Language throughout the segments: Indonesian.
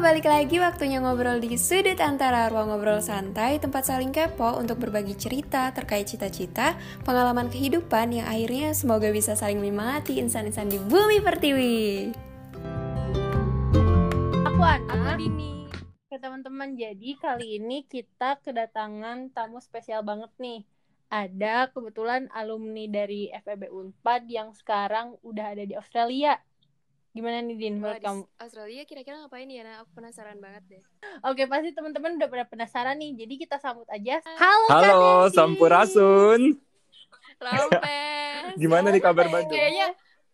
balik lagi waktunya ngobrol di sudut antara ruang ngobrol santai, tempat saling kepo untuk berbagi cerita terkait cita-cita, pengalaman kehidupan yang akhirnya semoga bisa saling menyemangati insan-insan di bumi pertiwi. Aku Ana. Aku Dini. Ke teman-teman, jadi kali ini kita kedatangan tamu spesial banget nih. Ada kebetulan alumni dari FEB Unpad yang sekarang udah ada di Australia. Gimana nih Din menurut kamu? Australia kira-kira ngapain ya? Nah, aku penasaran banget deh. Oke, pasti teman-teman udah pada penasaran nih. Jadi kita sambut aja. Halo, Halo. Sampurasun. Rampes. Gimana nih kabar Bandung? Kayaknya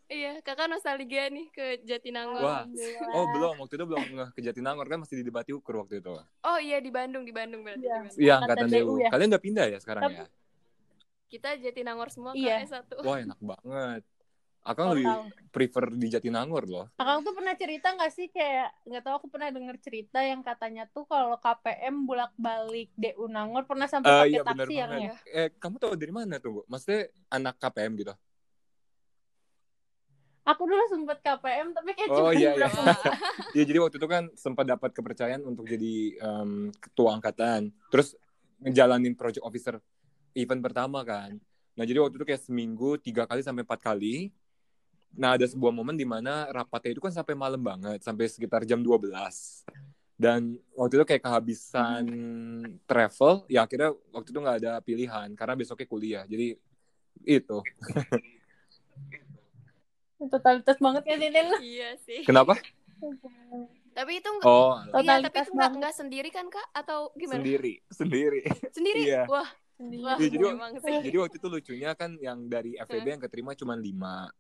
iya, kakak nostalgia nih ke Jatinangor. Wah. Alhamdulillah. Oh belum, waktu itu belum ke Jatinangor kan masih di Bati Ukur waktu itu. Oh iya di Bandung, di Bandung berarti. Iya. Bandung. Iya, Angkatan DU ya? Kalian udah pindah ya sekarang Tapi- ya? Kita Jatinangor semua Iya. kan S1. Wah enak banget. Akang Oh, lebih tahu. prefer di Jatinangor loh. Akang tuh pernah cerita nggak sih kayak nggak tahu aku pernah denger cerita yang katanya tuh kalau KPM bolak-balik DU Nangor pernah sampai pakai iya taksi yang ya. Eh kamu tahu dari mana tuh, Bu? Maksudnya anak KPM gitu? Aku dulu sempet KPM tapi kayak Oh, cuma iya, iya. berapa Iya jadi waktu itu kan sempat dapat kepercayaan untuk jadi em, ketua angkatan. Terus ngejalanin project officer event pertama kan. Nah jadi waktu itu kayak seminggu tiga kali sampai empat kali. Nah ada sebuah momen di mana rapatnya itu kan sampai malam banget, sampai sekitar jam 12 Dan waktu itu kayak kehabisan travel, ya akhirnya waktu itu nggak ada pilihan karena besoknya kuliah. Jadi itu. totalitas banget ya sih Din? Iya sih. Kenapa? Tapi itu enggak Oh Iya, Totalitas tapi itu enggak banget. enggak sendiri kan, Kak? Atau gimana? sendiri, sendiri. Sendiri? Iya. Wah, Sendiri. wah Iya, jadi-. Jadi waktu itu lucunya kan yang dari FEB yang keterima cuma lima,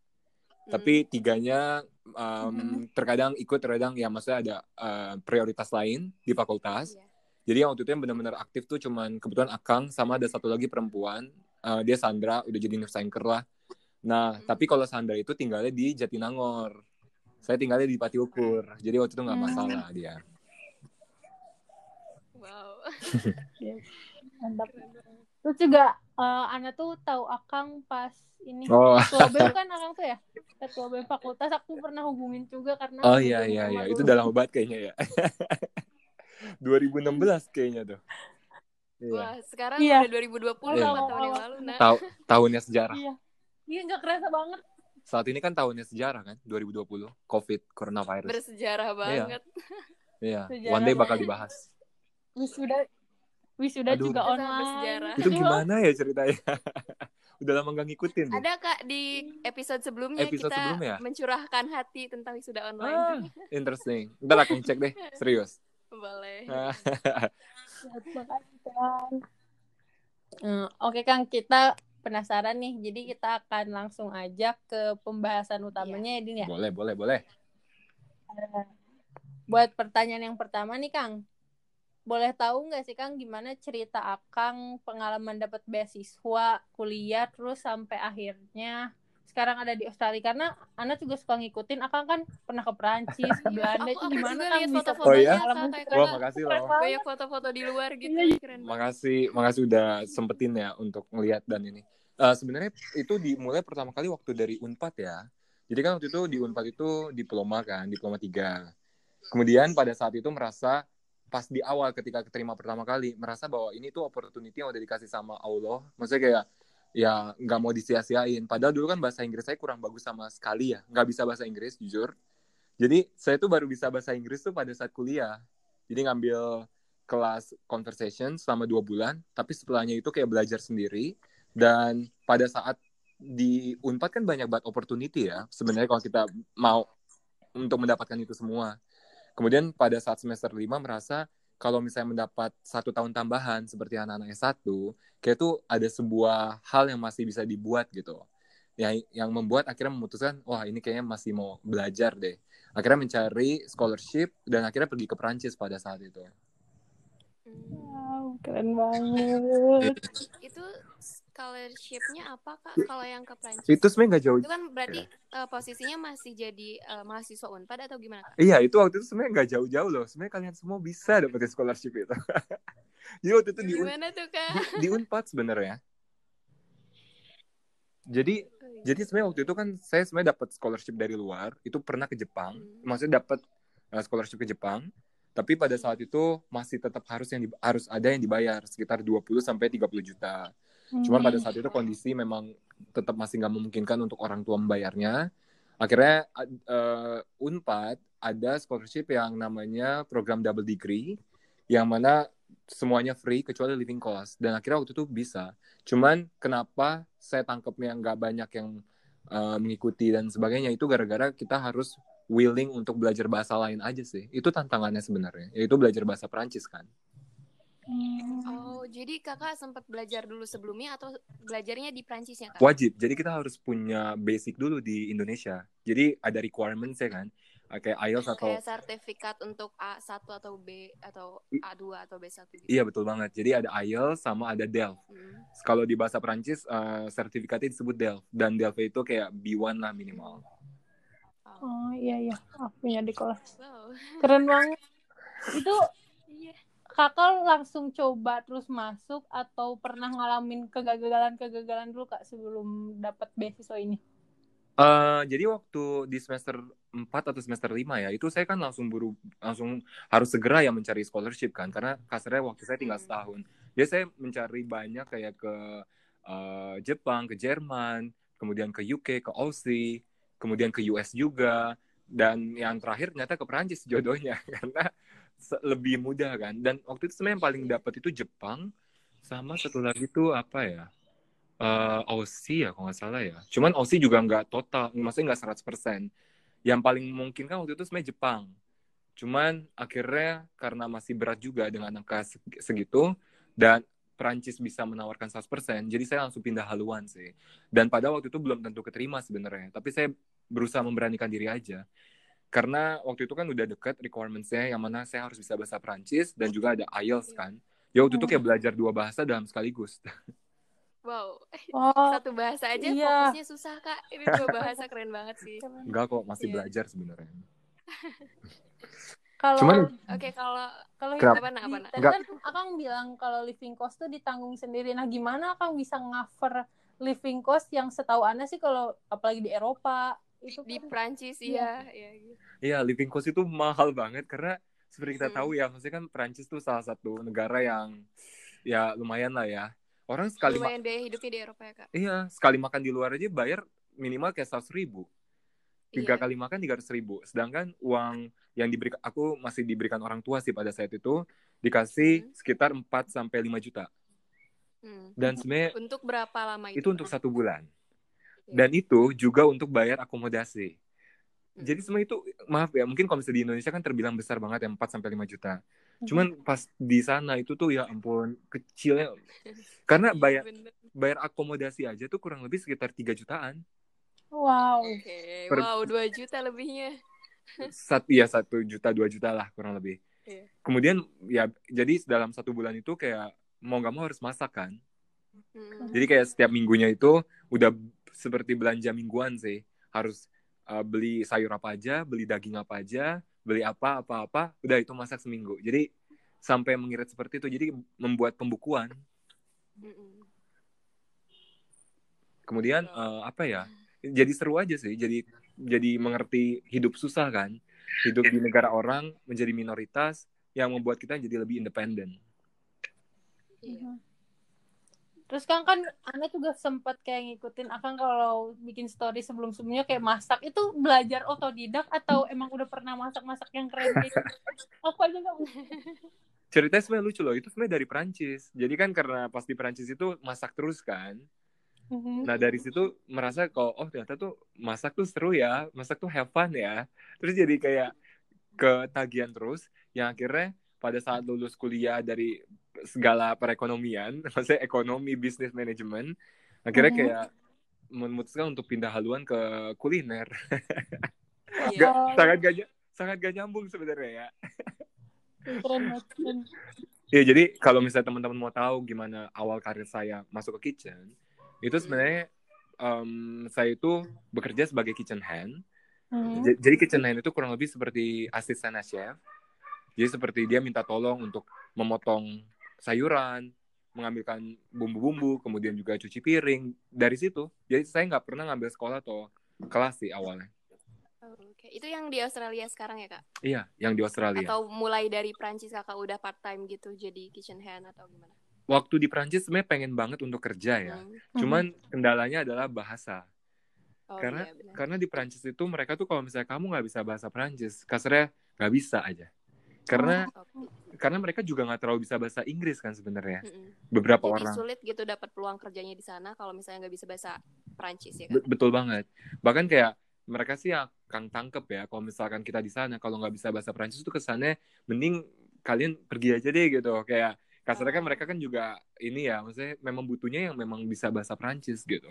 Hmm. tapi tiganya um, terkadang ikut, terkadang ya maksudnya ada uh, prioritas lain di fakultas. Iya. Jadi yang waktu itu yang benar-benar aktif tuh cuman kebetulan Akang sama ada satu lagi perempuan, uh, dia Sandra udah jadi news anchor lah. Nah, Hmm. tapi kalau Sandra itu tinggalnya di Jatinangor. Saya tinggalnya di Pati Ukur. Jadi waktu itu nggak Hmm. masalah dia. Wow. Mantap. Terus juga eh, Ana tuh tahu Akang pas ini Oh, ketua BEM kan Akang tuh ya ketua BEM fakultas aku pernah hubungin juga karena oh iya iya iya, itu udah lama banget kayaknya ya. 2016 kayaknya tuh. Iya. Wah, sekarang Iya. udah 2020 Iya. empat tahun yang lalu, nah. Tahu tahunnya sejarah. Iya. Iya nggak kerasa banget. Saat ini kan tahunnya sejarah kan, 2020, COVID, coronavirus. Bersejarah banget. Iya, Sejarah one day bakal dibahas. Wisuda wisuda Aduh. juga online. bersejarah. Itu gimana ya ceritanya? Udah lama gak ngikutin. Ada Kak di episode sebelumnya Episode kita sebelumnya? mencurahkan hati tentang wisuda Ah, online. interesting. Ntar aku cek deh, serius. Boleh. Ah, Kang. Hmm, Oke Kang, kita penasaran nih. Jadi kita akan langsung aja ke pembahasan utamanya ya Din ya. boleh, boleh, boleh. Buat pertanyaan yang pertama nih Kang. Boleh tahu nggak sih Kang gimana cerita Akang pengalaman dapat beasiswa, kuliah terus sampai akhirnya sekarang ada di Australia karena Ana juga suka ngikutin Akang kan pernah ke Perancis, ke Belanda itu gimana lihat bisa foto-fotonya, Oh, iya? keren Wah, makasih keren loh. Banyak foto-foto di luar gitu, Iya, keren banget. Makasih, makasih udah sempetin ya untuk ngelihat dan ini. Eh, Sebenarnya itu dimulai pertama kali waktu dari Unpad ya. Jadi kan waktu itu di Unpad itu diploma kan, diploma 3. Kemudian pada saat itu merasa pas di awal ketika keterima pertama kali merasa bahwa ini tuh opportunity yang udah dikasih sama Allah. Maksudnya kayak ya nggak mau disia-siain. Padahal dulu kan bahasa Inggris saya kurang bagus sama sekali ya, nggak bisa bahasa Inggris jujur. Jadi saya tuh baru bisa bahasa Inggris tuh pada saat kuliah. Jadi ngambil kelas conversation selama dua bulan, tapi setelahnya itu kayak belajar sendiri. Dan pada saat di Unpad kan banyak banget opportunity ya. Sebenarnya kalau kita mau untuk mendapatkan itu semua. Kemudian pada saat semester 5 merasa kalau misalnya mendapat satu tahun tambahan seperti anak-anak S1, kayak itu ada sebuah hal yang masih bisa dibuat gitu. Yang, yang membuat akhirnya memutuskan, wah ini kayaknya masih mau belajar deh. Akhirnya mencari scholarship dan akhirnya pergi ke Perancis pada saat itu. Wow, keren banget. Itu scholarship-nya apa Kak kalau yang ke Prancis? Itu sebenarnya nggak jauh. Itu kan berarti eh, posisinya masih jadi eh, mahasiswa Unpad atau gimana Kak? Iya, itu waktu itu sebenarnya nggak jauh-jauh loh. Sebenarnya kalian semua bisa dapetin scholarship itu. Jadi waktu itu di, Gimana tuh Kak? di, di Unpad sebenarnya. Jadi Oh, iya. jadi sebenarnya waktu itu kan saya sebenarnya dapat scholarship dari luar. Itu pernah ke Jepang. Hmm. Maksudnya dapat uh, scholarship ke Jepang. Tapi pada saat itu masih tetap harus yang di- harus ada yang dibayar sekitar 20 sampai 30 juta. Cuman pada saat itu kondisi memang tetap masih nggak memungkinkan untuk orang tua membayarnya. Akhirnya eh, Unpad ada scholarship yang namanya program double degree yang mana semuanya free kecuali living cost dan akhirnya waktu itu bisa. Cuman kenapa saya tangkapnya nggak banyak yang eh, mengikuti dan sebagainya itu gara-gara kita harus willing untuk belajar bahasa lain aja sih. Itu tantangannya sebenarnya. Yaitu belajar bahasa Perancis kan. Hmm. Oh, jadi kakak sempat belajar dulu sebelumnya atau belajarnya di Prancis ya kak? Wajib. Jadi kita harus punya basic dulu di Indonesia. Jadi ada requirements ya kan. Uh, Kayak IELTS atau Kayak sertifikat untuk A1 atau B atau I- A2 atau B1 gitu. Iya betul banget. Jadi ada IELTS sama ada DELF. Hmm. Kalau di bahasa Perancis uh, sertifikatnya disebut DELF dan DELF itu kayak B1 lah minimal. Oh. Oh iya iya, aku punya di kelas. Wow. Keren banget. Itu Iya. Kakak langsung coba terus masuk atau pernah ngalamin kegagalan-kegagalan dulu kak sebelum dapat beasiswa ini? Uh, jadi waktu di semester 4 atau semester 5 ya, itu saya kan langsung buru langsung harus segera ya mencari scholarship kan karena kasarnya waktu saya tinggal Hmm. setahun. Jadi saya mencari banyak kayak ke uh, Jepang, ke Jerman, kemudian ke UK, ke Aussie, kemudian ke US juga dan yang terakhir ternyata ke Perancis jodohnya karena lebih mudah kan. Dan waktu itu sebenarnya yang paling dapat itu Jepang sama satu lagi tuh apa ya? eh Aussie ya kalau nggak salah ya. Cuman Aussie juga nggak total, maksudnya nggak 100%. Yang paling mungkin kan waktu itu sebenarnya Jepang. Cuman akhirnya karena masih berat juga dengan angka seg- segitu dan Perancis bisa menawarkan 100%, jadi saya langsung pindah haluan sih. Dan pada waktu itu belum tentu keterima sebenarnya, tapi saya berusaha memberanikan diri aja. Karena waktu itu kan udah deket requirements-nya yang mana saya harus bisa bahasa Perancis dan juga ada IELTS kan. Ya waktu itu kayak belajar dua bahasa dalam sekaligus. Wow. Oh, Satu bahasa aja iya. fokusnya susah kak. Ini dua bahasa keren banget sih. Enggak kok, masih Iya. belajar sebenarnya. kalau Cuman- Oke kalau kalau Kenapa? apa nak apa nak? Kan Akang bilang kalau living cost tuh ditanggung sendiri. Nah, gimana Akang bisa cover living cost yang setahu Ana sih kalau apalagi di Eropa itu Di kan Prancis Iya. iya. Iya. iya. Iya, living cost itu mahal banget karena seperti kita Hmm. tahu ya, maksudnya kan Perancis tuh salah satu negara yang ya lumayan lah ya. Orang sekali ma- Lumayan biaya hidupnya di Eropa ya kak. iya sekali makan di luar aja bayar minimal kayak seratus ribu. Tiga Iya. kali makan tiga ratus ribu. Sedangkan uang yang diberikan aku masih diberikan orang tua sih pada saat itu dikasih Hmm. sekitar 4 sampai 5 juta. Hmm. Dan sebenarnya Untuk berapa lama itu? itu untuk satu bulan. Iya. Dan itu juga untuk bayar akomodasi. Hmm. Jadi semua itu maaf ya, mungkin kalau misalnya di Indonesia kan terbilang besar banget ya 4 sampai 5 juta. Cuman pas di sana itu tuh ya ampun kecilnya karena Iya, bayar bayar akomodasi aja tuh kurang lebih sekitar 3 jutaan. wow. Oke, Per- wow, 2 juta lebihnya. Satu ya satu juta dua juta lah kurang lebih. Iya. Kemudian ya jadi dalam satu bulan itu kayak mau nggak mau harus masak kan. Hmm. Jadi kayak setiap minggunya itu udah seperti belanja mingguan sih. Harus uh, beli sayur apa aja, beli daging apa aja, beli apa apa apa, udah itu masak seminggu. Jadi sampai mengirit seperti itu. Jadi membuat pembukuan. Kemudian uh, apa ya? Jadi seru aja sih. Jadi jadi mengerti hidup susah kan. Hidup di negara orang menjadi minoritas yang membuat kita jadi lebih independen. Iya. Terus kan kan Ana juga sempat kayak ngikutin Akang kalau bikin story sebelum-sebelumnya kayak masak itu belajar otodidak atau emang udah pernah masak-masak yang keren gitu? Aku aja nggak Ceritanya sebenarnya lucu loh. Itu sebenarnya dari Perancis. Jadi kan karena pas di Perancis itu masak terus kan. Mhm. Nah dari situ merasa kalau oh ternyata tuh masak tuh seru ya, masak tuh have fun ya. Terus jadi kayak ketagihan terus, yang akhirnya pada saat lulus kuliah dari segala perekonomian, maksudnya ekonomi, bisnis manajemen, akhirnya Mhm. kayak memutuskan untuk pindah haluan ke kuliner. Iya. Gak, sangat gak sangat gak nyambung sebenarnya ya. Keren banget. keren. Ya jadi kalau misalnya teman-teman mau tahu gimana awal karir saya masuk ke kitchen, itu sebenarnya em, saya itu bekerja sebagai kitchen hand. Hmm. Jadi kitchen hand itu kurang lebih seperti asisten chef. Jadi seperti dia minta tolong untuk memotong sayuran, mengambilkan bumbu-bumbu, kemudian juga cuci piring. Dari situ, jadi saya nggak pernah ngambil sekolah atau kelas sih awalnya. Oh, Oke, itu yang di Australia sekarang ya kak? Iya, yang di Australia. Atau mulai dari Prancis kakak udah part time gitu jadi kitchen hand atau gimana? Waktu di Prancis sebenarnya pengen banget untuk kerja ya. Hmm. Cuman kendalanya adalah bahasa. Oh, karena iya, benar. karena di Prancis itu mereka tuh kalau misalnya kamu nggak bisa bahasa Prancis, kasarnya nggak bisa aja. Karena Oke. karena mereka juga nggak terlalu bisa bahasa Inggris kan sebenarnya. Mm-mm. Beberapa Jadi orang. sulit gitu dapat peluang kerjanya di sana kalau misalnya nggak bisa bahasa Prancis ya kan? betul banget. Bahkan kayak mereka sih akan tangkep ya kalau misalkan kita di sana kalau nggak bisa bahasa Prancis tuh kesannya mending kalian pergi aja deh gitu. Kayak kasarnya kan Oh. mereka kan juga ini ya, maksudnya memang butuhnya yang memang bisa bahasa Prancis gitu.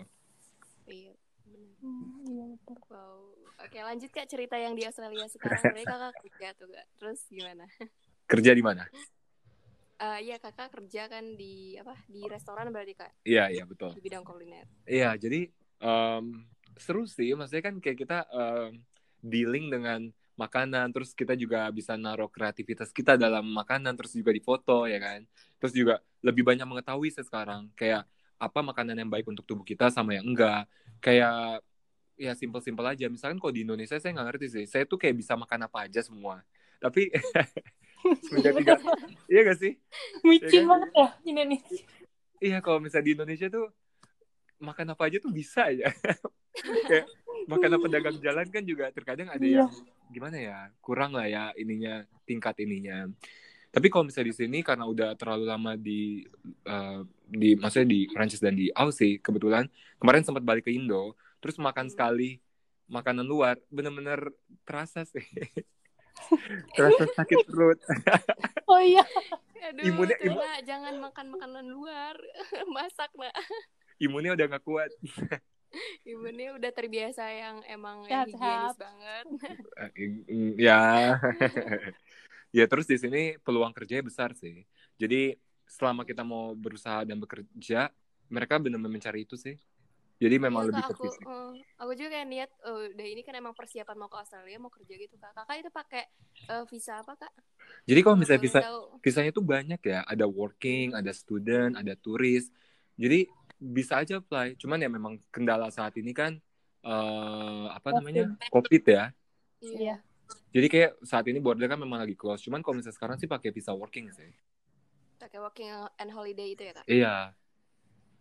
Iya. benar. Hmm, iya betul. Oke lanjut kak cerita yang di Australia sekarang. Berarti kakak kerja tuh kak. Terus gimana? Kerja di mana? Eh Iya kakak kerja kan di apa di restoran berarti kak Iya, iya betul. di bidang kuliner. Iya, jadi em, seru sih. Maksudnya kan kayak kita em, dealing dengan makanan, terus kita juga bisa naruh kreativitas kita dalam makanan, terus juga difoto ya kan. Terus juga lebih banyak mengetahui sih sekarang kayak apa makanan yang baik untuk tubuh kita sama yang enggak. Kayak ya simpel-simpel aja. Misalkan kalau di Indonesia saya nggak ngerti sih. Saya tuh kayak bisa makan apa aja semua. Tapi semenjak tiga, iya gak sih? Micin Ya kan? banget ya Indonesia. Iya kalau misalnya di Indonesia tuh makan apa aja tuh bisa aja. Kayak makanan pedagang jalan kan juga terkadang ada Iya. yang gimana ya kurang lah ya ininya tingkat ininya. Tapi kalau misalnya di sini karena udah terlalu lama di eh, di maksudnya di Prancis dan di Aussie kebetulan kemarin sempat balik ke Indo terus makan sekali makanan luar bener-bener terasa sih terasa sakit perut Oh iya. Aduh, Imunnya- tuh, imun- Nak, jangan makan makanan luar. Masak, nak. imunnya udah nggak kuat Imunnya udah terbiasa yang emang yang higienis banget. Eh, ya ya terus di sini peluang kerjanya besar sih jadi selama kita mau berusaha dan bekerja mereka benar-benar mencari itu sih jadi memang Iya, lebih ke aku, fisik eh, aku juga kayak niat, oh, udah ini kan emang persiapan mau ke Australia, mau kerja gitu, Kak. Kakak itu pakai eh, visa apa, Kak? jadi kalau misalnya visa tahu. visanya tuh banyak ya ada working ada student ada turis jadi bisa aja apply cuman ya memang kendala saat ini kan eh, apa namanya covid ya Iya. jadi kayak saat ini border kan memang lagi close cuman kalau misalnya sekarang sih pakai visa working sih Pakai working and holiday itu ya, Kak? iya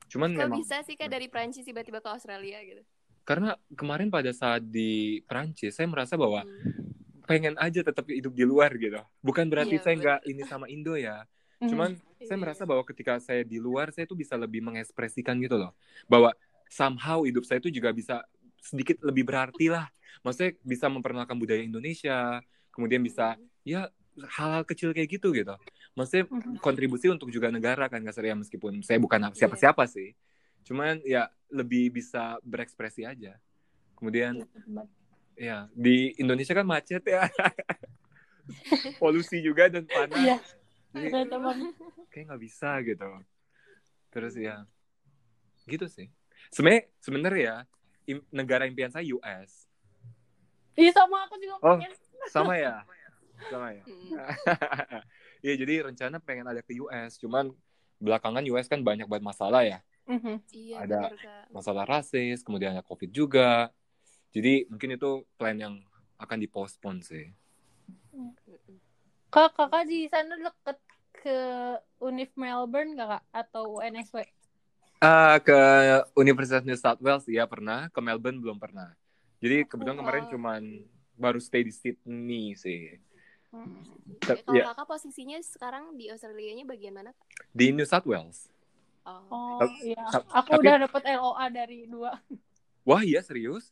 cuman Kok memang bisa sih, Kak, dari Prancis tiba-tiba ke Australia gitu? karena kemarin pada saat di Prancis saya merasa bahwa Hmm. pengen aja tetap hidup di luar gitu. Bukan berarti Iya, saya nggak ini sama Indo ya. Cuman saya Iya. merasa bahwa ketika saya di luar saya tuh bisa lebih mengekspresikan gitu loh. Bahwa somehow hidup saya tuh juga bisa sedikit lebih berarti lah. Maksudnya bisa memperkenalkan budaya Indonesia kemudian bisa ya hal-hal kecil kayak gitu gitu maksudnya Mhm. kontribusi untuk juga negara kan kasarnya meskipun saya bukan siapa-siapa sih cuman ya lebih bisa berekspresi aja kemudian ya di Indonesia kan macet ya polusi juga dan panas Iya. jadi banget. kayak nggak bisa gitu terus ya gitu sih sebenarnya sebenarnya ya im- negara impian saya US Iya sama aku juga Oh. pengen. sama ya sama ya Hmm. Iya jadi rencana pengen ada ke US cuman belakangan US kan banyak banget masalah ya Mhm. Iya, Ada- bener, masalah rasis kemudian ada covid juga jadi mungkin itu plan yang akan dipospon sih. Kak, kakak di sana deket ke Univ Melbourne gak kak? Atau UNSW? Ah, ke Universitas New South Wales ya pernah ke Melbourne belum pernah jadi kebetulan kemarin Oh. cuman baru stay di Sydney sih Hmm. Oke, Kalau ya kakak posisinya sekarang di Australia-nya bagian mana, Kak? di New South Wales Oh. Oh Tapi- iya, tapi- aku udah dapet LOA dari dua. wah iya serius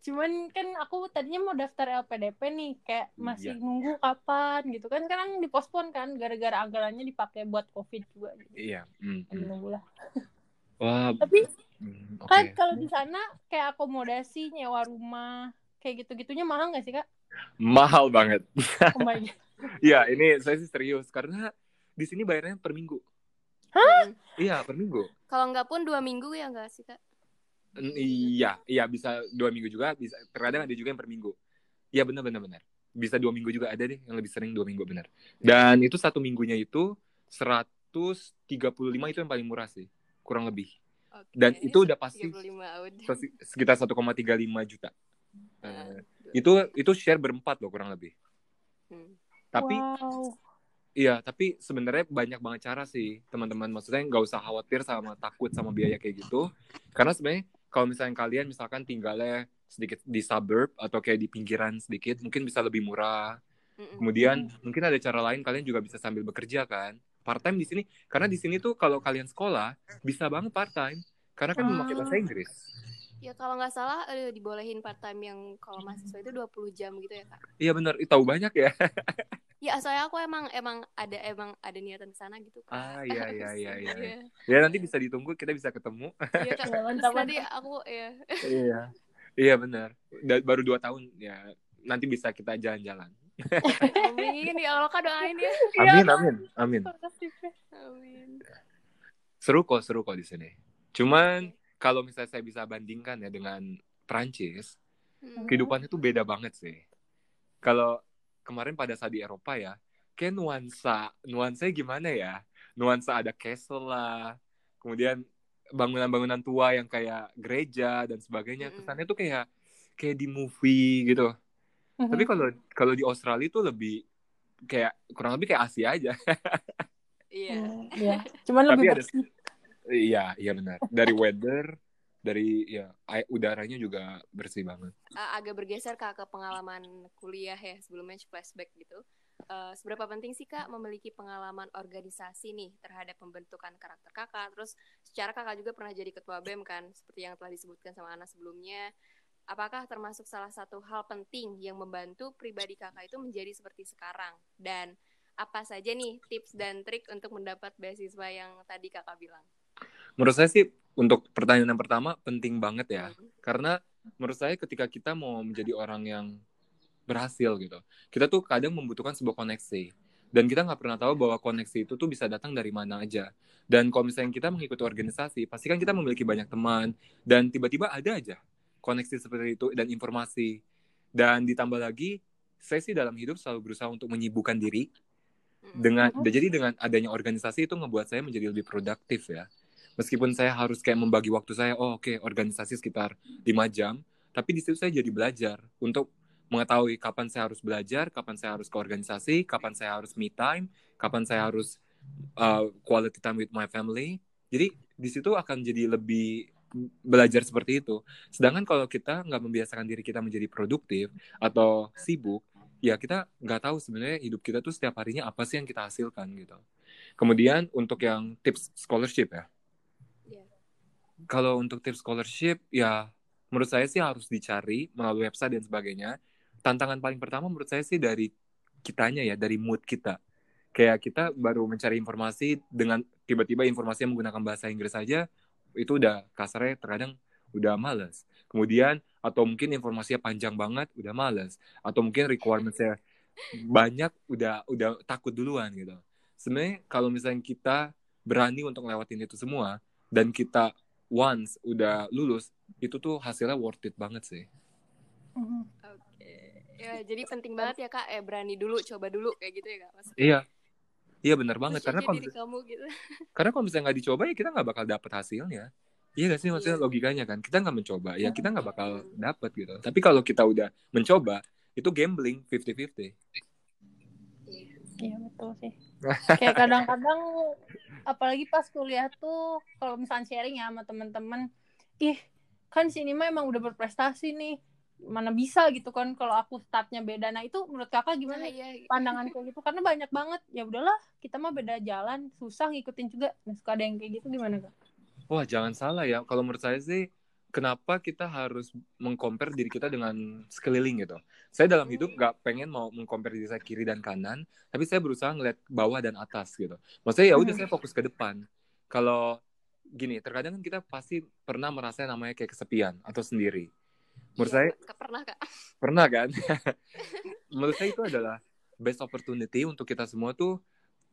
Cuman kan aku tadinya mau daftar LPDP nih, kayak masih Iya. nunggu kapan gitu kan. Sekarang dipospon kan, gara-gara anggarannya dipakai buat COVID juga. Gitu. iya mm, mm. nunggu lah. wah Tapi mm, oke kan kalau di sana kayak akomodasi, nyewa rumah, kayak gitu-gitunya mahal nggak sih kak? Mahal banget Oh my God. Iya, ini saya sih serius karena di sini bayarnya per minggu. Mm. Iya, per minggu. Kalau nggak pun dua minggu ya nggak sih, Kak? Mm, Iya, iya bisa dua minggu juga, bisa terkadang ada juga yang per minggu. Iya benar benar benar. Bisa dua minggu juga ada deh yang lebih sering dua minggu benar. Dan itu satu minggunya itu 135 itu yang paling murah sih, kurang lebih. Oke. Dan itu udah pasti 35 out. pasti sekitar 1,35 juta. Eh, Itu itu share berempat loh kurang lebih. Hmm. Tapi wow. Iya, tapi sebenarnya banyak banget cara sih, teman-teman. Maksudnya nggak usah khawatir sama takut sama biaya kayak gitu. Karena sebenarnya kalau misalnya kalian misalkan tinggalnya sedikit di suburb atau kayak di pinggiran sedikit, mungkin bisa lebih murah. Mm-mm. Kemudian mungkin ada cara lain kalian juga bisa sambil bekerja kan. Part time di sini karena di sini tuh kalau kalian sekolah bisa banget part time karena kan memakai bahasa Inggris. Ya kalau nggak salah eh, dibolehin part time yang kalau mahasiswa itu 20 jam gitu ya kak. Iya benar, Ih, tahu banyak ya. Ya soalnya aku emang emang ada emang ada niatan ke sana gitu kak. Ah, iya, iya, iya, iya. Iya. Ya nanti bisa ditunggu kita bisa ketemu. Iya kak. Ya, Terus mantap, nanti aku ya. Iya. Iya benar. Da- Baru dua tahun ya nanti bisa kita jalan-jalan. Amin ya Allah kak doain ya. Amin, amin, amin. Amin. Seru kok, seru kok di sini. Cuman kalau misalnya saya bisa bandingkan ya dengan Prancis, Hmm. kehidupannya tuh beda banget sih. Kalau kemarin pada saat di Eropa ya, kayak nuansa, nuansanya gimana ya? Nuansa ada castle lah, kemudian bangunan-bangunan tua yang kayak gereja dan sebagainya. Mm-mm. Kesannya tuh kayak kayak di movie gitu. Mhm. Tapi kalau kalau di Australia tuh lebih kayak kurang lebih kayak Asia aja. Iya. Iya. Cuman Tapi lebih ada- bersih. Iya, iya benar. Dari weather, dari ya udaranya juga bersih banget. Uh, agak bergeser kak ke pengalaman kuliah ya sebelumnya flashback gitu. Uh, seberapa penting sih kak memiliki pengalaman organisasi nih terhadap pembentukan karakter kakak? Terus secara kakak juga pernah jadi ketua bem kan, seperti yang telah disebutkan sama Ana sebelumnya. Apakah termasuk salah satu hal penting yang membantu pribadi kakak itu menjadi seperti sekarang? Dan apa saja nih tips dan trik untuk mendapat beasiswa yang tadi kakak bilang? Menurut saya sih untuk pertanyaan yang pertama penting banget ya. Karena menurut saya ketika kita mau menjadi orang yang berhasil gitu, kita tuh kadang membutuhkan sebuah koneksi. Dan kita nggak pernah tahu bahwa koneksi itu tuh bisa datang dari mana aja. Dan kalau misalnya kita mengikuti organisasi, pasti kan kita memiliki banyak teman. Dan tiba-tiba ada aja koneksi seperti itu dan informasi. Dan ditambah lagi, saya sih dalam hidup selalu berusaha untuk menyibukkan diri. Dengan, Mhm. Jadi dengan adanya organisasi itu ngebuat saya menjadi lebih produktif ya. Meskipun saya harus kayak membagi waktu saya, oh oke organisasi sekitar 5 jam, tapi di situ saya jadi belajar untuk mengetahui kapan saya harus belajar, kapan saya harus ke organisasi, kapan saya harus me time, kapan saya harus uh, quality time with my family. Jadi di situ akan jadi lebih belajar seperti itu. Sedangkan kalau kita nggak membiasakan diri kita menjadi produktif atau sibuk, ya kita nggak tahu sebenarnya hidup kita tuh setiap harinya apa sih yang kita hasilkan gitu. Kemudian untuk yang tips scholarship ya. Kalau untuk tips scholarship ya menurut saya sih harus dicari melalui website dan sebagainya. Tantangan paling pertama menurut saya sih dari kitanya ya, dari mood kita. Kayak kita baru mencari informasi dengan tiba-tiba informasi yang menggunakan bahasa Inggris saja itu udah kasarnya terkadang udah males. Kemudian atau mungkin informasinya panjang banget udah males atau mungkin requirementsnya banyak udah udah takut duluan gitu. Sebenarnya kalau misalnya kita berani untuk lewatin itu semua dan kita once udah lulus itu tuh hasilnya worth it banget sih. Oke. Ya, jadi penting banget ya Kak, eh berani dulu, coba dulu kayak gitu ya Kak. Maksudnya. Iya. Iya benar banget karena kalau diri kamu gitu. karena kalau misalnya nggak dicoba ya kita nggak bakal dapet hasilnya. Iya gak sih maksudnya Iya. logikanya kan kita nggak mencoba ya kita nggak bakal dapet gitu. Tapi kalau kita udah mencoba itu gambling 50-50. Iya betul sih. Kayak kadang-kadang apalagi pas kuliah tuh kalau misalnya sharing ya sama teman-teman, ih kan sini mah emang udah berprestasi nih, mana bisa gitu kan kalau aku startnya beda. Nah itu menurut kakak gimana Nah, iya. pandangan kayak gitu? Karena banyak banget ya udahlah kita mah beda jalan, susah ngikutin juga. Nah, suka ada yang kayak gitu gimana kak? Wah jangan salah ya kalau menurut saya sih kenapa kita harus mengcompare diri kita dengan sekeliling gitu. Saya dalam hidup nggak pengen mau mengcompare diri saya kiri dan kanan, tapi saya berusaha ngeliat bawah dan atas gitu. Maksudnya ya udah Hmm. saya fokus ke depan. Kalau gini, terkadang kan kita pasti pernah merasa namanya kayak kesepian atau sendiri. Menurut Iya, saya pernah Kak. pernah kan? menurut saya itu adalah best opportunity untuk kita semua tuh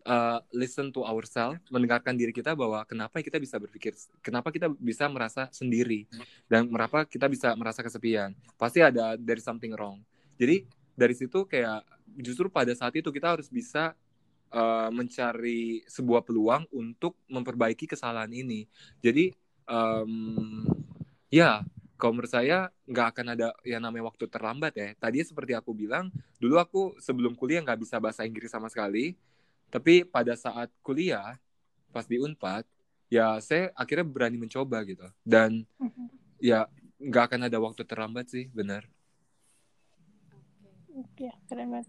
uh, listen to ourselves, mendengarkan diri kita bahwa kenapa kita bisa berpikir, kenapa kita bisa merasa sendiri dan kenapa kita bisa merasa kesepian. Pasti ada dari something wrong. Jadi dari situ kayak justru pada saat itu kita harus bisa uh, mencari sebuah peluang untuk memperbaiki kesalahan ini. Jadi um, ya kalau menurut saya nggak akan ada yang namanya waktu terlambat ya. Tadi seperti aku bilang, dulu aku sebelum kuliah nggak bisa bahasa Inggris sama sekali. Tapi pada saat kuliah, pas di Unpad, ya saya akhirnya berani mencoba gitu. Dan ya nggak akan ada waktu terlambat sih, benar. Oke, keren banget.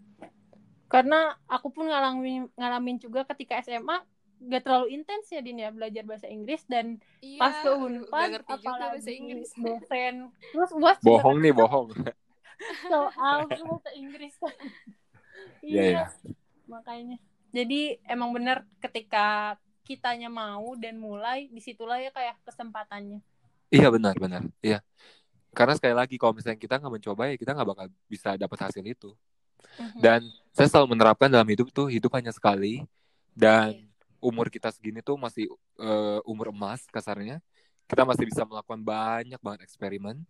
Karena aku pun ngalamin ngalamin juga ketika SMA gak terlalu intens ya Din ya belajar bahasa Inggris dan Iya, pas ke Unpad nggak ngerti juga apalagi bahasa Inggris. dosen terus uas juga Bohong nih, bohong. soal bahasa Inggris kan. Iya, iya iya. makanya jadi emang bener ketika kitanya mau dan mulai di situlah ya kayak kesempatannya Iya benar, benar. Iya. Karena sekali lagi kalau misalnya kita nggak mencoba ya kita nggak bakal bisa dapat hasil itu. Mhm. Dan saya selalu menerapkan dalam hidup tuh hidup hanya sekali dan Iya. umur kita segini tuh masih eh, umur emas kasarnya. Kita masih bisa melakukan banyak banget eksperimen.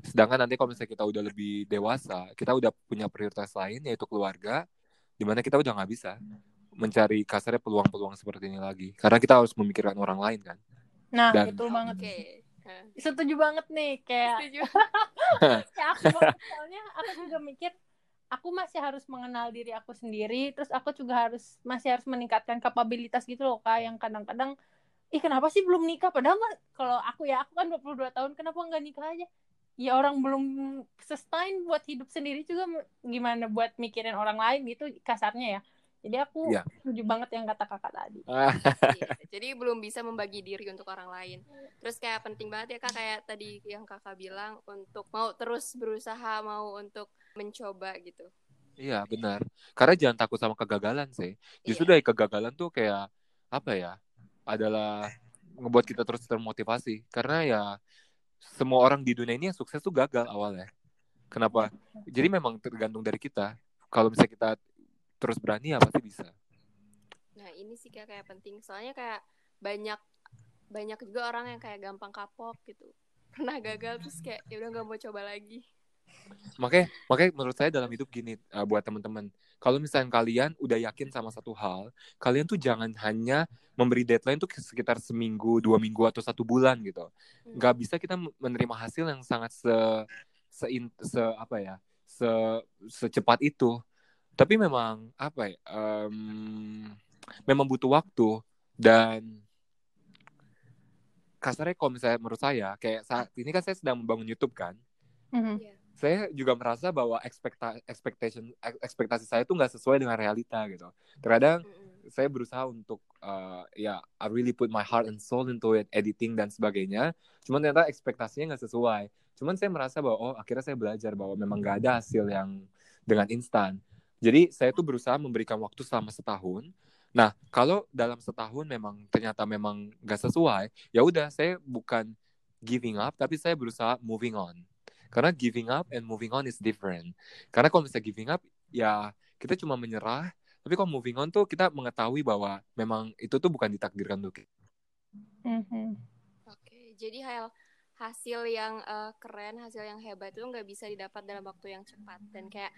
Sedangkan nanti kalau misalnya kita udah lebih dewasa, kita udah punya prioritas lain yaitu keluarga, di mana kita udah nggak bisa mencari kasarnya peluang-peluang seperti ini lagi. Karena kita harus memikirkan orang lain kan. nah Dan- betul banget Oke. Nah, setuju banget nih kayak setuju. ya aku banget soalnya aku juga mikir aku masih harus mengenal diri aku sendiri terus aku juga harus masih harus meningkatkan kapabilitas gitu loh kak yang kadang-kadang ih kenapa sih belum nikah padahal kalau aku ya aku kan 22 tahun kenapa nggak nikah aja ya orang belum sustain buat hidup sendiri juga gimana buat mikirin orang lain gitu kasarnya ya jadi aku Iya. setuju banget yang kata kakak tadi Iya, Jadi belum bisa membagi diri untuk orang lain. Terus kayak penting banget ya kak kayak tadi yang kakak bilang untuk mau terus berusaha mau untuk mencoba gitu. Iya benar. Karena jangan takut sama kegagalan sih. Justru Iya. dari kegagalan tuh kayak apa ya? Adalah ngebuat kita terus termotivasi. Karena ya semua orang di dunia ini yang sukses tuh gagal awalnya. Kenapa? Jadi memang tergantung dari kita. Kalau misalnya kita terus berani ya pasti bisa. Nah ini sih kak kayak penting soalnya kayak banyak banyak juga orang yang kayak gampang kapok gitu. Pernah gagal terus kayak ya udah nggak mau coba lagi. Makanya, makanya menurut saya dalam hidup gini uh, buat teman-teman. Kalau misalnya kalian udah yakin sama satu hal, kalian tuh jangan hanya memberi deadline tuh sekitar seminggu, dua minggu atau satu bulan gitu. Hmm. Nggak bisa kita menerima hasil yang sangat se se, se apa ya, se secepat itu. Tapi memang apa ya, em, memang butuh waktu dan kasarnya kalau misalnya menurut saya kayak saat ini kan saya sedang membangun YouTube kan Mhm. Saya juga merasa bahwa ekspekta expectation ek- ekspektasi saya tuh nggak sesuai dengan realita gitu. Terkadang saya berusaha untuk uh, ya I really put my heart and soul into it, editing dan sebagainya. Cuman ternyata ekspektasinya nggak sesuai. Cuman saya merasa bahwa oh akhirnya saya belajar bahwa memang nggak ada hasil yang dengan instan. Jadi saya tuh berusaha memberikan waktu selama setahun. Nah kalau dalam setahun memang ternyata memang nggak sesuai, ya udah saya bukan giving up, tapi saya berusaha moving on. Karena giving up and moving on is different. Karena kalau misalnya giving up, ya kita cuma menyerah. Tapi kalau moving on tuh kita mengetahui bahwa memang itu tuh bukan ditakdirkan untuk kita. Mhm. Oke, jadi hal hasil yang eh, keren, hasil yang hebat itu nggak bisa didapat dalam waktu yang cepat dan kayak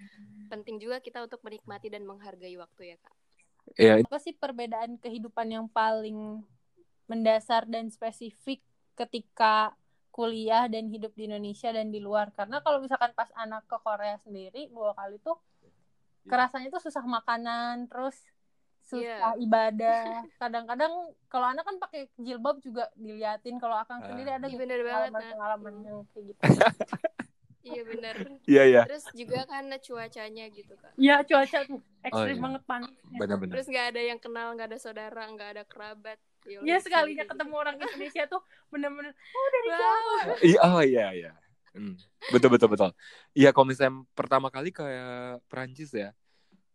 penting juga kita untuk menikmati dan menghargai waktu ya kak. Ya, apa sih perbedaan kehidupan yang paling mendasar dan spesifik ketika kuliah dan hidup di Indonesia dan di luar karena kalau misalkan pas anak ke Korea sendiri dua kali tuh kerasanya tuh susah makanan terus susah Iya. ibadah kadang-kadang kalau anak kan pakai jilbab juga diliatin kalau akang Ah. sendiri ada Iya gitu bener banget nah. pengalaman-pengalaman yang kayak gitu Iya bener. iya iya. Terus juga kan cuacanya gitu kak. ya cuaca tuh ekstrim iya. banget panasnya Benar-benar. Terus nggak ada yang kenal, nggak ada saudara, nggak ada kerabat. Ya, ya udah, sekalinya kayak ketemu gitu. orang Indonesia tuh bener-bener oh dari Wow. jauh Iya, oh iya iya. Hmm. Betul betul betul. Iya kalau misalnya pertama kali kayak Perancis ya.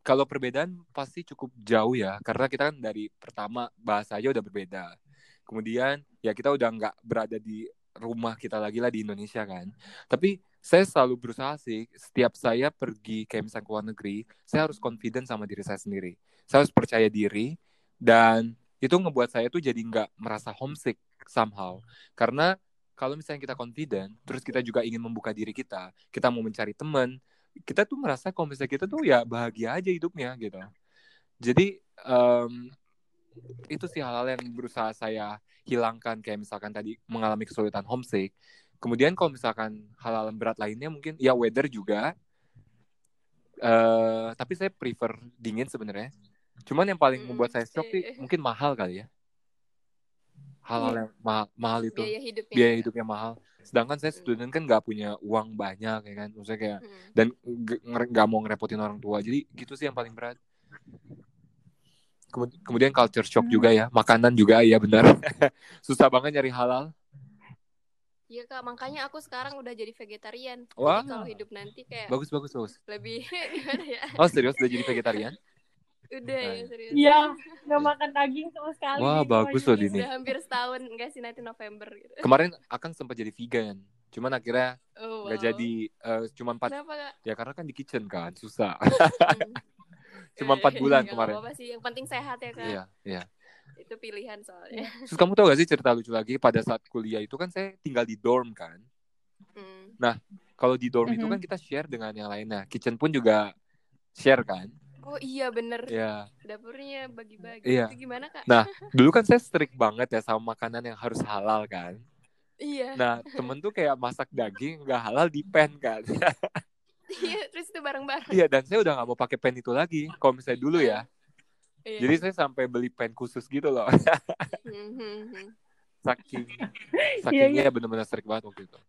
Kalau perbedaan pasti cukup jauh ya, karena kita kan dari pertama bahasa aja udah berbeda. Kemudian ya kita udah nggak berada di rumah kita lagi lah di Indonesia kan. Tapi saya selalu berusaha sih, setiap saya pergi kayak misalnya ke luar negeri, saya harus confident sama diri saya sendiri. Saya harus percaya diri dan itu ngebuat saya tuh jadi nggak merasa homesick somehow. Karena kalau misalnya kita confident, terus kita juga ingin membuka diri kita, kita mau mencari teman, kita tuh merasa kalau misalnya kita tuh ya bahagia aja hidupnya gitu. Jadi em, itu sih hal-hal yang berusaha saya hilangkan kayak misalkan tadi mengalami kesulitan homesick. Kemudian kalau misalkan hal-hal berat lainnya mungkin ya weather juga. eh tapi saya prefer dingin sebenarnya. Cuman yang paling Mm, membuat saya shock iya, sih iya. mungkin mahal kali ya. Hal-hal yang mahal, mahal itu. biaya hidupnya biaya juga. hidupnya mahal. Sedangkan saya Mm. student kan nggak punya uang banyak ya kan, maksudnya kayak Mm. dan nggak mau ngerepotin orang tua. Jadi gitu sih yang paling berat. Kemud- Kemudian culture shock Hmm. juga ya, makanan juga ya benar. Susah banget nyari halal. Iya kak, makanya aku sekarang udah jadi vegetarian. Wah. Jadi kalau hidup nanti kayak Bagus bagus bagus. lebih gimana ya? Oh serius udah jadi vegetarian? Udah ya Nice. serius. Iya, nggak makan daging sama sekali. Wah, bagus loh, Dini. Udah hampir setahun enggak sih nanti November gitu. Kemarin akan sempat jadi vegan, cuman akhirnya Oh, nggak wow. jadi. eh, cuma empat. Kenapa? Ya karena kan di kitchen kan susah. Hmm. Cuma Eh, empat bulan nggak kemarin. apa-apa sih, yang penting sehat ya kak. Iya iya. Itu pilihan soalnya. Terus kamu tau gak sih cerita lucu lagi pada saat kuliah itu kan saya tinggal di dorm kan. Hmm. Kalau di dorm itu Mhm. kan kita share dengan yang lainnya. Kitchen pun juga share kan. Oh iya bener. Ya. Dapurnya bagi-bagi. Iya. Itu gimana kak? Nah, dulu kan saya strict banget ya sama makanan yang harus halal kan. Iya. Nah, temen tuh kayak masak daging nggak halal di pan kan. Iya. Terus itu bareng-bareng. Iya, dan saya udah nggak mau pakai pan itu lagi. Kalau misalnya dulu ya. Iya. Jadi saya sampai beli pen khusus gitu loh. Hmm, hmm, hmm. Saking Iya, sakingnya bener-bener strict banget waktu itu.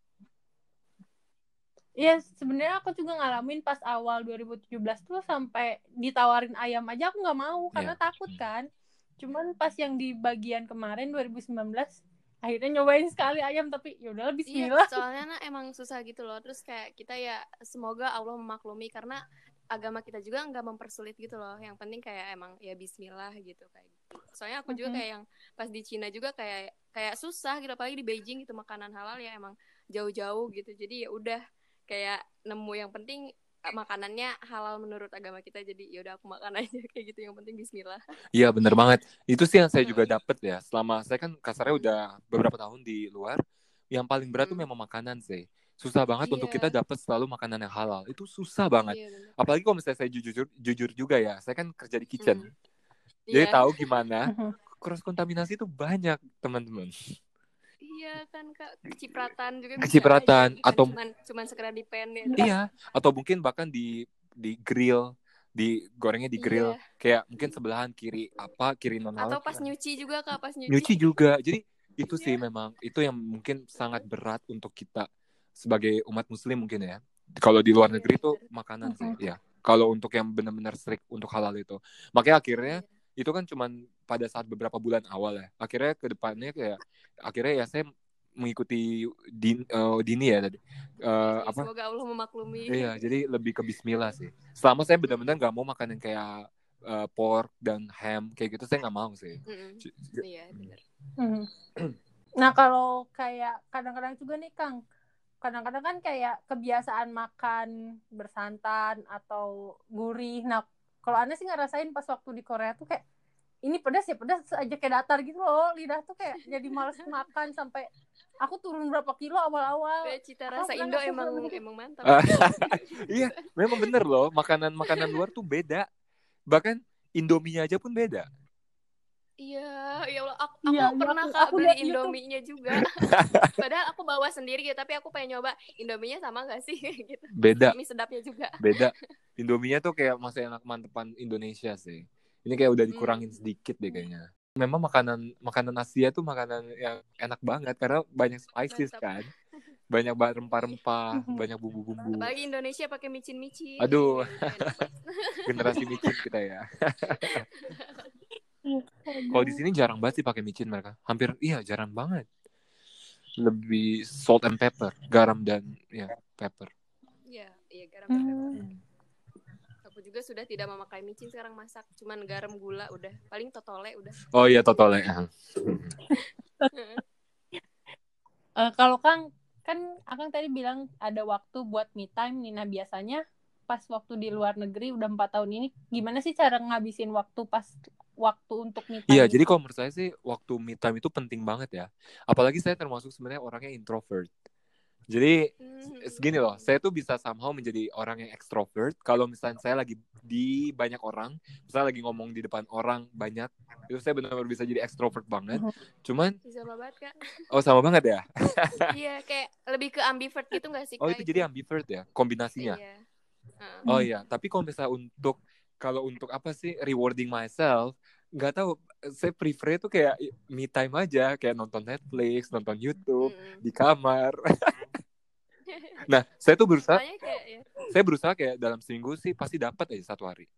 Iya, sebenarnya aku juga ngalamin pas awal 2017 tuh sampai ditawarin ayam aja aku nggak mau karena Iya. takut kan. Cuman pas yang di bagian kemarin 2019 akhirnya nyobain sekali ayam tapi ya udahlah Iya, bismillah. soalnya nah, emang susah gitu loh. Terus kayak kita ya semoga Allah memaklumi karena agama kita juga nggak mempersulit gitu loh. Yang penting kayak emang ya Bismillah gitu kayak. gitu. Soalnya aku juga Mhm. kayak yang pas di Cina juga kayak kayak susah gitu apalagi di Beijing gitu makanan halal ya emang jauh-jauh gitu. Jadi ya udah kayak nemu yang penting eh, makanannya halal menurut agama kita jadi ya udah aku makan aja kayak gitu yang penting Bismillah. Iya bener banget. Itu sih yang saya juga dapet ya. Selama saya kan kasarnya udah beberapa tahun di luar. Yang paling berat tuh Hmm. memang makanan sih. Susah banget untuk Iya. kita dapet selalu makanan yang halal. Itu susah banget. Iya. Apalagi kalau misalnya saya jujur jujur juga ya. Saya kan kerja di kitchen. Hmm. Jadi Iya. tahu gimana cross kontaminasi itu banyak teman-teman. Iya kan kak kecipratan juga Kecipratan, aja. Atau- cuman cuman sekedar di pen ya. Iya. Atau mungkin bahkan di di grill, di gorengnya di grill. Iya. Kayak mungkin sebelahan kiri apa kiri non. Atau pas nyuci juga kak pas nyuci. nyuci juga. Jadi itu sih Iya. memang itu yang mungkin sangat berat untuk kita sebagai umat muslim mungkin ya. Kalau di luar Iya, negeri tuh bener. makanan sih, ya. Kalau untuk yang benar-benar strict untuk halal itu. Makanya akhirnya Iya. Itu kan cuman pada saat beberapa bulan awal ya. Akhirnya ke depannya kayak akhirnya ya saya mengikuti din, eh, dini ya tadi. Iya, apa? Semoga Allah memaklumi. Iya, jadi lebih ke bismillah sih. Selama saya benar-benar nggak mau makan yang kayak eh, pork dan ham kayak gitu saya nggak mau sih. Mm-mm. C- Iya benar. Mhm. Nah kalau kayak kadang-kadang juga nih Kang, kadang-kadang kan kayak kebiasaan makan bersantan atau gurih. Nah kalau Anda sih ngerasain pas waktu di Korea tuh kayak ini pedas ya pedas aja kayak datar gitu loh lidah tuh kayak jadi males makan sampai aku turun berapa kilo awal-awal. Kayak cita rasa Indo emang emang mantap. Ah, Iya, memang bener loh. Makanan-makanan luar tuh beda. Bahkan Indominya aja pun beda. Iya, ya Allah, aku, Iya, aku iya, pernah aku- kak aku beli. Indominya juga. Padahal aku bawa sendiri gitu, tapi aku pengen nyoba Indominya sama gak sih gitu. Beda, Mie sedapnya juga. beda. Indominya tuh kayak masih enak mantepan Indonesia sih. Ini kayak udah dikurangin Hmm. sedikit deh kayaknya. Memang makanan makanan Asia tuh makanan yang enak banget karena banyak spices Mantap. kan. Banyak banget rempah-rempah, banyak bumbu-bumbu. Apalagi Indonesia pakai micin-micin. Aduh. Gitu, enak banget. Generasi micin kita ya. Kalau di sini jarang banget sih pakai micin mereka. Hampir iya jarang banget. Lebih salt and pepper, garam dan ya pepper. Iya, iya garam. Hmm. Juga sudah tidak memakai micin sekarang masak, cuman garam gula udah. Paling totole udah. Oh iya totole. Eh, kalau Kang kan Akang tadi bilang ada waktu buat me time nih. Nah biasanya pas waktu di luar negeri udah empat tahun ini gimana sih cara ngabisin waktu pas waktu untuk me time? Iya, jadi kalau menurut saya sih waktu me time itu penting banget ya. Apalagi saya termasuk sebenarnya orangnya introvert. Jadi Hmm. segini loh, saya tuh bisa somehow menjadi orang yang extrovert kalau misalnya saya lagi di banyak orang, misalnya lagi ngomong di depan orang banyak, itu saya benar-benar bisa jadi extrovert banget. Cuman, Bisa banget kak. oh sama banget ya. iya kayak lebih ke ambivert gitu gak sih kak? Oh itu jadi ambivert ya, kombinasinya. Iya. Heeh. Oh iya, tapi kalau misalnya untuk kalau untuk apa sih rewarding myself, nggak tahu. Saya prefer itu kayak me time aja, kayak nonton Netflix, nonton YouTube Mm-mm. di kamar. nah, saya tuh berusaha, kayak ya. saya berusaha kayak dalam seminggu sih pasti dapat aja satu hari.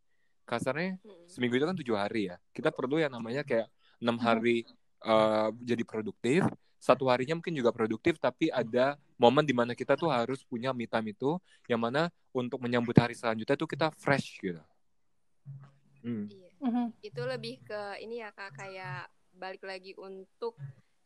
Kasarnya Mm-mm. seminggu itu kan tujuh hari ya. Kita perlu yang namanya kayak enam hari eh, jadi produktif. Satu harinya mungkin juga produktif, tapi ada momen di mana kita tuh harus punya me time itu, yang mana untuk menyambut hari selanjutnya tuh kita fresh gitu. Hmm. Iya. Mhm. Itu lebih ke ini ya kak kayak balik lagi untuk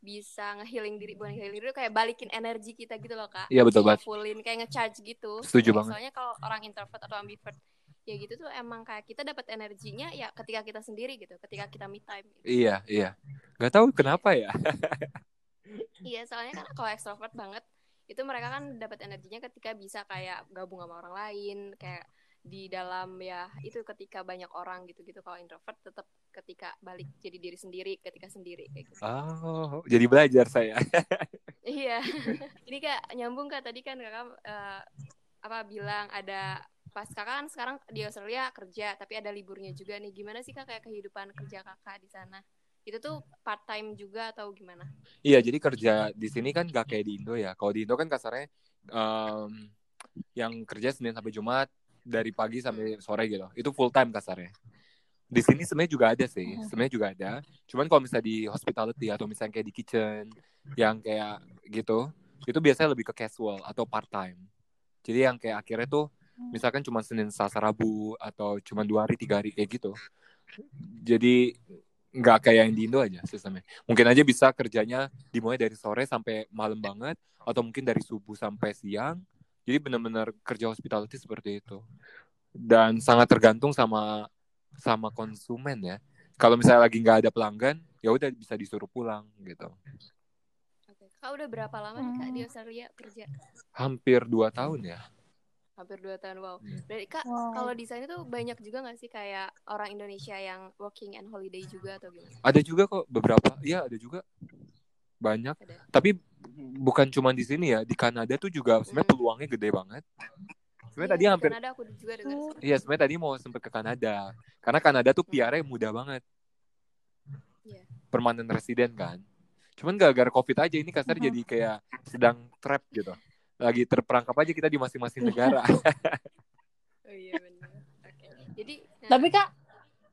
bisa ngehealing diri bukan healing diri kayak balikin energi kita gitu loh kak Iya, betul banget. fullin kayak ngecharge gitu Setuju Kayak banget. soalnya kalau orang introvert atau ambivert ya gitu tuh emang kayak kita dapat energinya ya ketika kita sendiri gitu ketika kita me time gitu. Iya, iya. Gak tahu kenapa ya. iya soalnya kan kalau extrovert banget itu mereka kan dapat energinya ketika bisa kayak gabung sama orang lain kayak di dalam ya itu ketika banyak orang gitu-gitu kalau introvert tetap ketika balik jadi diri sendiri ketika sendiri kayak gitu Oh, jadi belajar saya. Iya. Ini kak nyambung kak tadi kan kakak eh, apa bilang ada pas kakak kan sekarang di Australia kerja tapi ada liburnya juga nih. Gimana sih kak kayak kehidupan kerja kakak di sana? Itu tuh part time juga atau gimana? Iya, jadi kerja di sini kan gak kayak di Indo ya. Kalau di Indo kan kasarnya em, yang kerja Senin sampai Jumat dari pagi sampai sore gitu. Itu full time kasarnya. Di sini sebenarnya juga ada sih, sebenarnya juga ada. Cuman kalau misalnya di hospitality atau misalnya kayak di kitchen yang kayak gitu, itu biasanya lebih ke casual atau part time. Jadi yang kayak akhirnya tuh misalkan cuma Senin, Selasa, Rabu atau cuma dua hari, tiga hari kayak gitu. Jadi nggak kayak yang di Indo aja sistemnya. Mungkin aja bisa kerjanya dimulai dari sore sampai malam banget atau mungkin dari subuh sampai siang. Jadi benar-benar kerja hospitality seperti itu. Dan sangat tergantung sama sama konsumen ya. Kalau misalnya lagi nggak ada pelanggan, ya udah bisa disuruh pulang gitu. Oke. Kak udah berapa lama nih kak di Hmm. Australia kerja? Hampir dua tahun ya. Hampir dua tahun wow. Iya. Berarti kak Wow. kalau di sana tuh banyak juga nggak sih kayak orang Indonesia yang working and holiday juga atau gimana? Ada juga kok beberapa, ya ada juga banyak. Ada. Tapi bukan cuma di sini ya, di Kanada tuh juga sebenarnya Hmm. peluangnya gede banget. Sebenarnya Iya, tadi di hampir Kanada aku juga dengar. Iya, sebenarnya tadi mau sempet ke Kanada. Karena Kanada tuh PR-nya mudah banget. Iya. Permanent resident kan. Cuman gara-gara COVID aja ini kasar jadi kayak sedang trap gitu. Lagi terperangkap aja kita di masing-masing negara. Oh iya benar. Oke. Jadi nah, Tapi kak,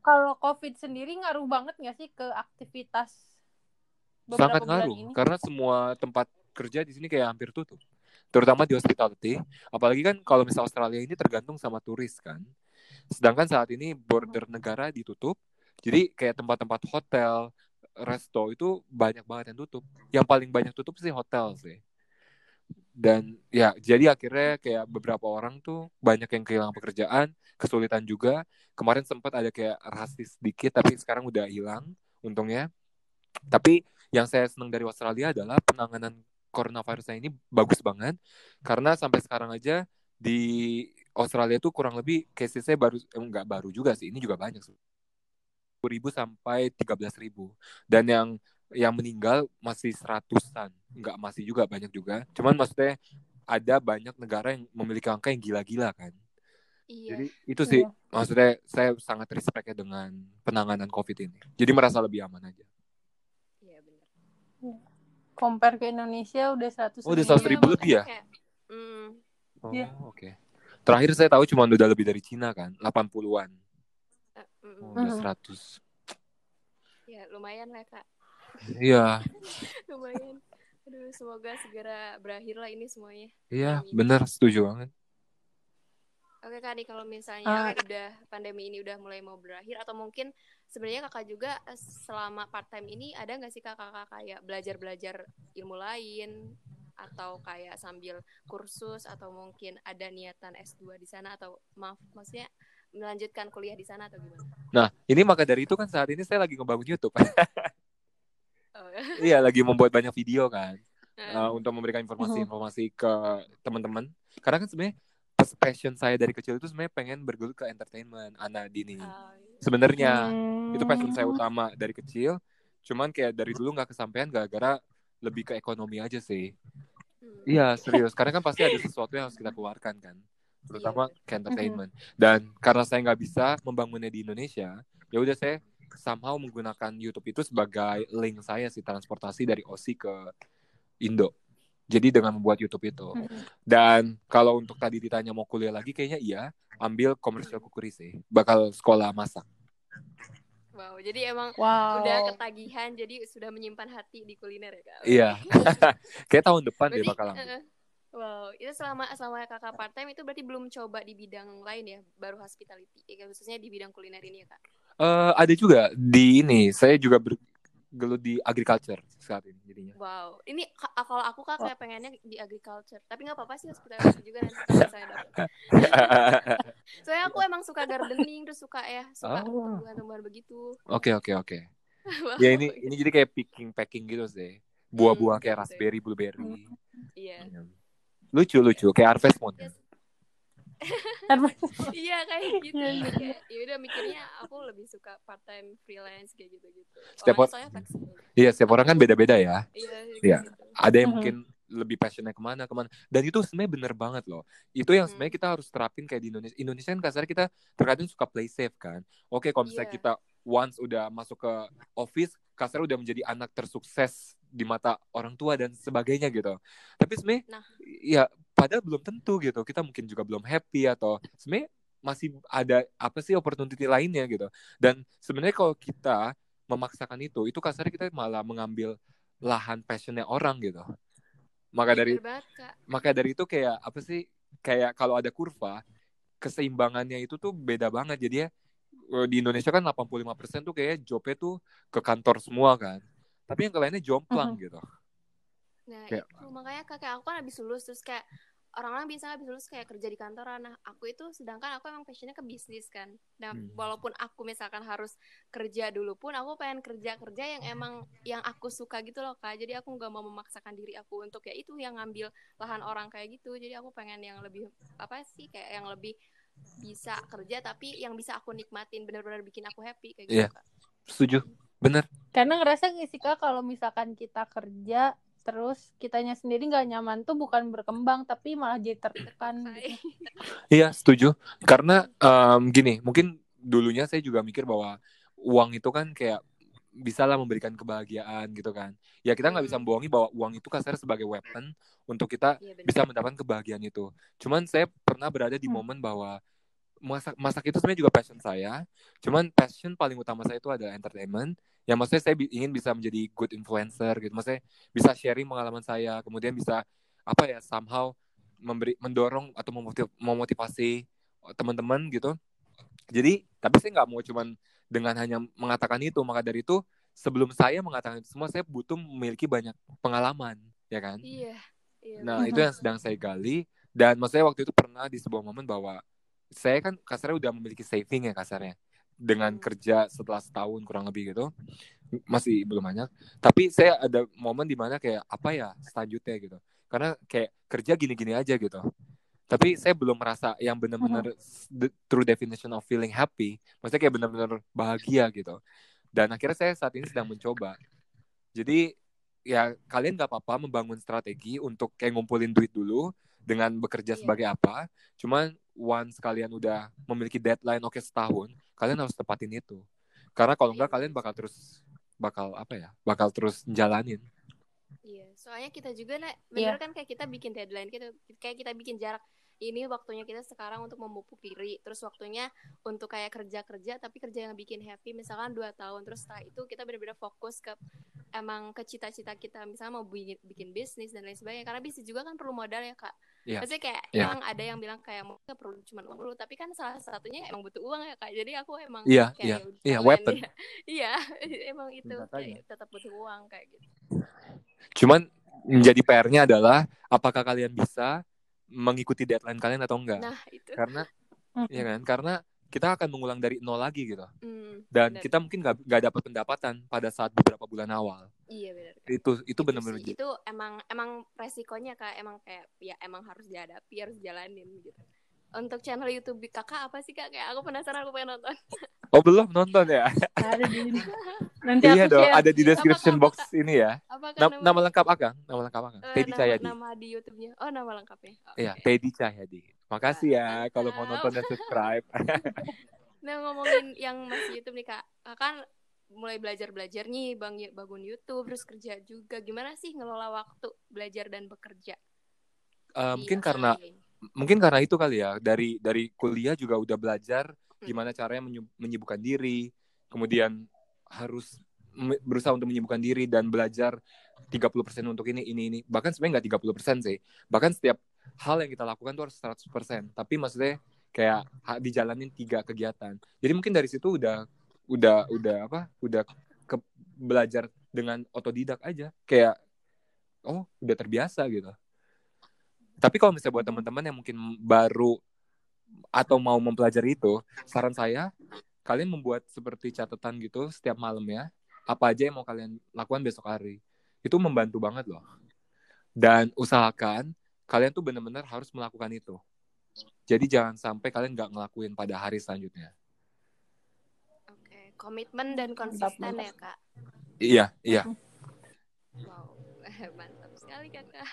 kalau COVID sendiri ngaruh banget nggak sih ke aktivitas Sangat ngaruh ini? karena semua tempat kerja di sini kayak hampir tutup. Terutama di hospitality. Apalagi kan kalau misal Australia ini tergantung sama turis kan. Sedangkan saat ini border negara ditutup. Jadi kayak tempat-tempat hotel, resto itu banyak banget yang tutup. Yang paling banyak tutup sih hotel sih. Dan ya jadi akhirnya kayak beberapa orang tuh banyak yang kehilangan pekerjaan, kesulitan juga. Kemarin sempat ada kayak rasis sedikit tapi sekarang udah hilang untungnya. Tapi yang saya senang dari Australia adalah penanganan coronavirus ini bagus banget karena sampai sekarang aja di Australia tuh kurang lebih cases-nya baru eh, enggak baru juga sih ini juga banyak sih ribu sampai 13.000 ribu dan yang yang meninggal masih seratusan enggak masih juga banyak juga cuman maksudnya ada banyak negara yang memiliki angka yang gila-gila kan iya. jadi itu sih Iya. maksudnya saya sangat respect ya dengan penanganan covid ini jadi merasa lebih aman aja Iya. Compare ke Indonesia udah 100 Oh, udah Iya, 100 ribu lebih ya? kayak, hmm, Oh, Iya. oke. Terakhir saya tahu cuma udah lebih dari Cina kan, 80-an. eh, mm, Oh, mm. udah. 100. Ya lumayan lah kak. Iya, Lumayan. Aduh semoga segera berakhir lah ini semuanya. iya, bener setuju banget. Oke kak nih kalau misalnya Ah. udah pandemi ini udah mulai mau berakhir atau mungkin sebenarnya kakak juga eh, selama part time ini ada nggak sih kakak kayak belajar belajar ilmu lain atau kayak sambil kursus atau mungkin ada niatan S2 di sana atau maaf maksudnya melanjutkan kuliah di sana atau gimana? Nah, ini maka dari itu kan saat ini saya lagi ngebangun YouTube. Oh, iya, lagi membuat banyak video kan. uh, untuk memberikan informasi-informasi ke teman-teman. Karena kan sebenarnya passion saya dari kecil itu sebenarnya pengen bergelut ke entertainment, anak dini. Ah, iya. Sebenarnya itu passion Hmm. saya utama dari kecil. Cuman kayak dari dulu nggak kesampaian gara-gara lebih ke ekonomi aja sih. Hmm. Iya serius, karena kan pasti ada sesuatu yang harus kita keluarkan kan, terutama Iya, ke entertainment. Dan karena saya nggak bisa membangunnya di Indonesia, ya udah saya somehow menggunakan YouTube itu sebagai link saya sih transportasi dari OSI ke Indo. Jadi dengan membuat YouTube itu. Dan kalau untuk tadi ditanya mau kuliah lagi, kayaknya iya, ambil komersial kukuri sih, bakal sekolah masak. Wow, jadi emang Wow. udah ketagihan, jadi sudah menyimpan hati di kuliner ya kak? Iya, kayak tahun depan deh Berarti, bakal ambil. eh, wow, itu selama selama kakak part time itu berarti belum coba di bidang lain ya, baru hospitality, ya, khususnya di bidang kuliner ini ya kak? Eh, ada juga di ini, saya juga bergelut di agriculture saat ini jadinya. Wow, ini ka- kalau aku kak kayak pengennya di agriculture, tapi nggak apa-apa sih hospitality juga nanti kalau saya dapat. Soalnya aku emang suka gardening, terus suka ya suka Oh. tumbuhan-tumbuhan begitu. Oke oke oke. Wow. Ya ini ini jadi kayak picking packing gitu sih. Buah-buah Hmm, kayak betul. raspberry, blueberry. Iya. Lucu lucu kayak harvest moon. Yes. Iya kayak gitu. kayak ya udah mikirnya aku lebih suka part time freelance kayak gitu-gitu. Setiap Orangnya or- soalnya fleksibel. Iya setiap orang kan beda-beda ya. Iya. Iya. gitu. Ada yang mungkin lebih passionnya ke mana ke mana. Dan itu sebenarnya bener banget loh. Itu yang Hmm. sebenarnya kita harus terapin kayak di Indonesia. Indonesia kan kasar kita terkadang suka play safe kan. Oke kalau misalnya Iya. kita once udah masuk ke office, kasar udah menjadi anak tersukses di mata orang tua dan sebagainya gitu. Tapi sebenarnya Nah. ya padahal belum tentu gitu. Kita mungkin juga belum happy atau sebenarnya masih ada apa sih opportunity lainnya gitu. Dan sebenarnya kalau kita memaksakan itu, itu kasarnya kita malah mengambil lahan passionnya orang gitu. Maka dari banget maka dari itu kayak apa sih kayak kalau ada kurva keseimbangannya itu tuh beda banget jadi ya eh, di Indonesia kan 85% tuh kayak jobnya tuh ke kantor semua kan tapi yang lainnya jomplang gitu Nah Kayak- itu makanya kak kayak aku kan habis lulus terus kayak orang-orang biasanya habis lulus kayak kerja di kantoran. Nah aku itu sedangkan aku emang passionnya ke bisnis kan. Nah Hmm. walaupun aku misalkan harus kerja dulu pun aku pengen kerja kerja yang emang yang aku suka gitu loh kak. Jadi aku nggak mau memaksakan diri aku untuk ya itu yang ngambil lahan orang kayak gitu. Jadi aku pengen yang lebih apa sih kayak yang lebih bisa kerja tapi yang bisa aku nikmatin benar-benar bikin aku happy kayak gitu Iya. kak. setuju bener Karena ngerasa nggak sih kak kalau misalkan kita kerja terus kitanya sendiri nggak nyaman tuh bukan berkembang tapi malah jadi tertekan gitu. Iya setuju karena em, gini mungkin dulunya saya juga mikir bahwa uang itu kan kayak bisa lah memberikan kebahagiaan gitu kan ya kita nggak bisa Hmm. membohongi bahwa uang itu kasar sebagai weapon untuk kita Iya benar. bisa mendapatkan kebahagiaan itu. Cuman saya pernah berada di Hmm. momen bahwa masak masak itu sebenarnya juga passion saya. Cuman passion paling utama saya itu adalah entertainment. Yang maksudnya saya ingin bisa menjadi good influencer gitu. Maksudnya bisa sharing pengalaman saya, kemudian bisa apa ya somehow memberi mendorong atau memotiv- memotivasi teman-teman gitu. Jadi tapi saya nggak mau cuman dengan hanya mengatakan itu. Maka dari itu sebelum saya mengatakan itu semua saya butuh memiliki banyak pengalaman, ya kan? Iya. Iya. Nah, itu yang sedang saya gali. Dan maksudnya waktu itu pernah di sebuah momen bahwa saya kan kasarnya udah memiliki saving ya kasarnya. Dengan kerja setelah setahun kurang lebih gitu. Masih belum banyak. Tapi saya ada momen di mana kayak apa ya selanjutnya gitu. Karena kayak kerja gini-gini aja gitu. Tapi saya belum merasa yang benar-benar the true definition of feeling happy. Maksudnya kayak benar-benar bahagia gitu. Dan akhirnya saya saat ini sedang mencoba. Jadi ya kalian gak apa-apa membangun strategi untuk kayak ngumpulin duit dulu dengan bekerja Iya. sebagai apa. Cuman once kalian udah memiliki deadline oke setahun, kalian harus tepatin itu. Karena kalau enggak Iya. kalian bakal terus bakal apa ya? Bakal terus jalanin. Iya, soalnya kita juga nek Iya. bener kan kayak kita bikin deadline gitu, kayak kita bikin jarak. Ini waktunya kita sekarang untuk memupuk diri, terus waktunya untuk kayak kerja-kerja, tapi kerja yang bikin happy, misalkan dua tahun, terus setelah itu kita benar-benar fokus ke emang ke cita-cita kita, misalnya mau bikin, bikin bisnis dan lain sebagainya. Karena bisnis juga kan perlu modal ya kak. Iya. Maksudnya kayak Iya. emang ada yang bilang kayak mau nggak perlu cuma uang dulu, tapi kan salah satunya emang butuh uang ya kak. Jadi aku emang Iya, kayak iya, ya iya, sekalian weapon. ya. Iya, emang itu kayak tetap butuh uang kayak gitu. Cuman menjadi PR-nya adalah apakah kalian bisa mengikuti deadline kalian atau enggak? Nah itu. Karena ya kan? Karena kita akan mengulang dari nol lagi gitu. Hmm, Dan benar. kita mungkin nggak dapat pendapatan pada saat beberapa bulan awal. iya benar. Itu itu Itu benar-benar sih, itu emang emang resikonya kak emang kayak ya emang harus dihadapi harus jalanin gitu untuk channel YouTube kakak apa sih kak kayak aku penasaran aku pengen nonton Oh belum nonton ya? Nanti iya aku dong, share. ada di description Apa, box Kak? ini ya. apa Na- kan nama lengkap Akang, nama lengkap Akang. eh, Teddy nama, Cahyadi. nama di YouTube-nya oh nama lengkapnya Oh, Iya, oke. Teddy Cahyadi. Makasih ya kalau mau nonton dan subscribe. nah ngomongin yang masih YouTube nih kak. Kan mulai belajar belajar nih bang bangun YouTube terus kerja juga. Gimana sih ngelola waktu belajar dan bekerja? Di mungkin karena Australia ini? mungkin karena itu kali ya. Dari dari kuliah juga udah belajar Hmm. gimana caranya menyu- menyibukkan diri kemudian harus me- berusaha untuk menyibukkan diri dan belajar 30% untuk ini ini ini. Bahkan sebenarnya nggak 30% sih. Bahkan setiap hal yang kita lakukan tuh harus 100% tapi maksudnya kayak dijalanin tiga kegiatan jadi mungkin dari situ udah udah udah apa udah ke belajar dengan otodidak aja kayak oh udah terbiasa gitu tapi kalau misalnya buat teman-teman yang mungkin baru atau mau mempelajari itu, saran saya kalian membuat seperti catatan gitu setiap malam ya. Apa aja yang mau kalian lakukan besok hari. Itu membantu banget loh. Dan usahakan kalian tuh benar-benar harus melakukan itu. Jadi jangan sampai kalian nggak ngelakuin pada hari selanjutnya. oke komitmen dan konsisten mantap. ya kak Iya, iya. wow mantap sekali kakak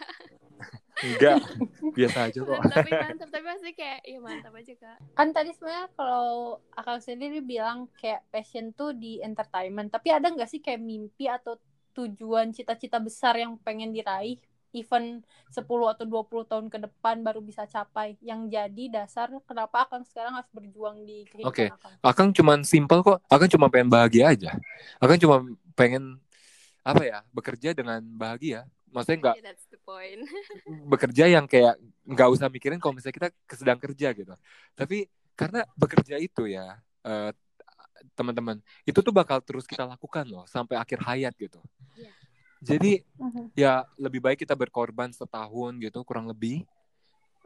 Enggak, biasa aja kok. tapi mantap tapi pasti kayak iya mantap aja kak Kan tadi sebenarnya kalau akang sendiri bilang kayak passion tuh di entertainment. Tapi ada nggak sih kayak mimpi atau tujuan cita-cita besar yang pengen diraih? Even 10 atau 20 tahun ke depan baru bisa capai. Yang jadi dasar kenapa akang sekarang harus berjuang di kehidupan Oke. akang. Akang cuman simpel kok. Akang cuma pengen bahagia aja. Akang cuma pengen apa ya bekerja dengan bahagia. Maksudnya nggak Yeah, that's the point bekerja yang kayak nggak usah mikirin kalau misalnya kita sedang kerja gitu. Tapi karena bekerja itu ya eh, teman-teman itu tuh bakal terus kita lakukan loh sampai akhir hayat gitu. Iya. Jadi Mhm. ya lebih baik kita berkorban setahun gitu kurang lebih.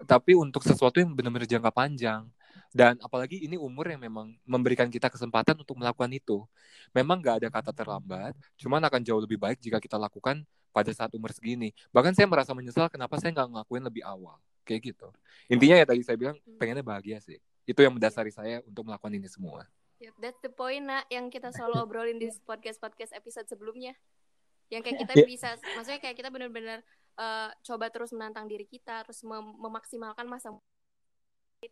Tapi untuk sesuatu yang benar-benar jangka panjang dan apalagi ini umur yang memang memberikan kita kesempatan untuk melakukan itu. Memang nggak ada kata terlambat, cuman akan jauh lebih baik jika kita lakukan pada saat umur segini. Bahkan saya merasa menyesal kenapa saya nggak ngelakuin lebih awal. Kayak gitu. Intinya ya tadi saya bilang pengennya bahagia sih. Itu yang mendasari saya untuk melakukan ini semua. Yep, that's the point nak yang kita selalu obrolin di podcast podcast episode sebelumnya. Yang kayak kita Ya. bisa, maksudnya kayak kita benar-benar eh, coba terus menantang diri kita, terus mem- memaksimalkan masa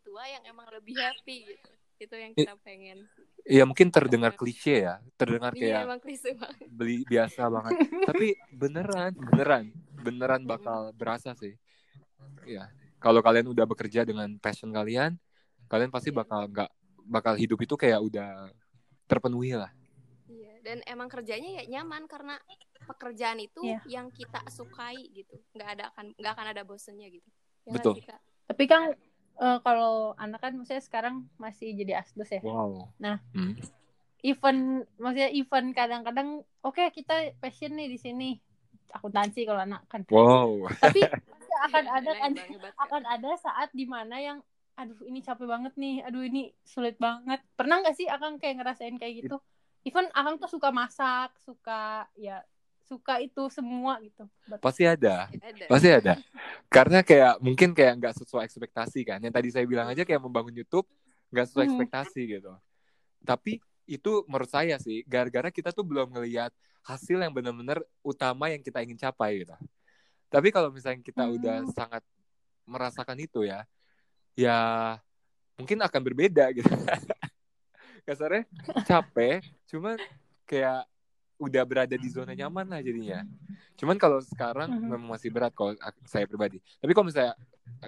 tua yang emang lebih happy gitu. Itu yang kita pengen. Iya mungkin terdengar klise ya, terdengar Iya kayak emang klise banget. beli biasa banget. Tapi beneran, beneran, beneran bakal berasa sih. Ya, kalau kalian udah bekerja dengan passion kalian, kalian pasti Iya. bakal nggak bakal hidup itu kayak udah terpenuhi lah. Iya, dan emang kerjanya ya nyaman karena pekerjaan itu Iya. yang kita sukai gitu. Nggak ada akan nggak akan ada bosennya gitu. Ya Betul. Kak? Tapi kan eh, kalau anak kan maksudnya sekarang masih jadi asdos ya. Wow. Nah. Hmm. Event maksudnya event kadang-kadang oke kita passion nih di sini akuntansi kalau anak kan. Wow. Tapi akan ada Nah, kan Kak. akan ada saat di mana yang aduh ini capek banget nih aduh ini sulit banget pernah nggak sih akang kayak ngerasain kayak gitu even akang tuh suka masak suka ya suka itu semua gitu Pasti ada. Ada. Pasti ada. Karena kayak mungkin kayak nggak sesuai ekspektasi kan. Yang tadi saya bilang aja kayak membangun YouTube nggak sesuai Hmm. ekspektasi gitu. Tapi itu menurut saya sih gara-gara kita tuh belum ngelihat hasil yang benar-benar utama yang kita ingin capai gitu. Tapi kalau misalnya kita Hmm. udah sangat merasakan itu ya, ya mungkin akan berbeda gitu. Kasarnya capek, cuman kayak udah berada di zona nyaman lah jadinya. Cuman kalau sekarang Mhm. memang masih berat kalau saya pribadi. Tapi kalau misalnya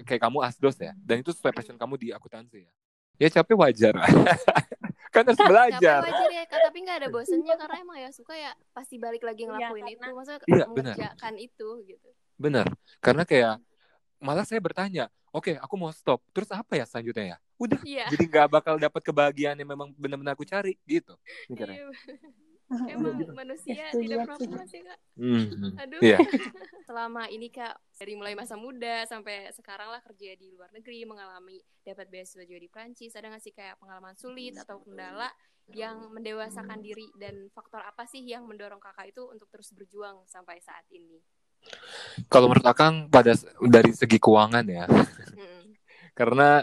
kayak kamu asdos ya, dan itu sesuai passion kamu di akuntansi ya, ya capek wajar. kan harus Capek belajar. wajar ya kak tapi nggak ada bosennya karena emang ya suka ya pasti balik lagi ngelakuin karena- itu maksudnya Iya, benar. mengerjakan itu gitu Benar. Karena kayak malah saya bertanya, oke aku mau stop, terus apa ya selanjutnya ya? Udah, iya jadi nggak bakal dapat kebahagiaan yang memang benar-benar aku cari gitu. mikirnya. Iya. emang manusia Setuju tidak sih. pernah puas ya kak Hmm. aduh Iya. selama ini kak dari mulai masa muda sampai sekarang lah kerja di luar negeri mengalami dapat beasiswa juga di Prancis ada nggak sih kayak pengalaman sulit atau kendala yang mendewasakan diri dan faktor apa sih yang mendorong kakak itu untuk terus berjuang sampai saat ini Kalau menurut Akang pada dari segi keuangan ya, karena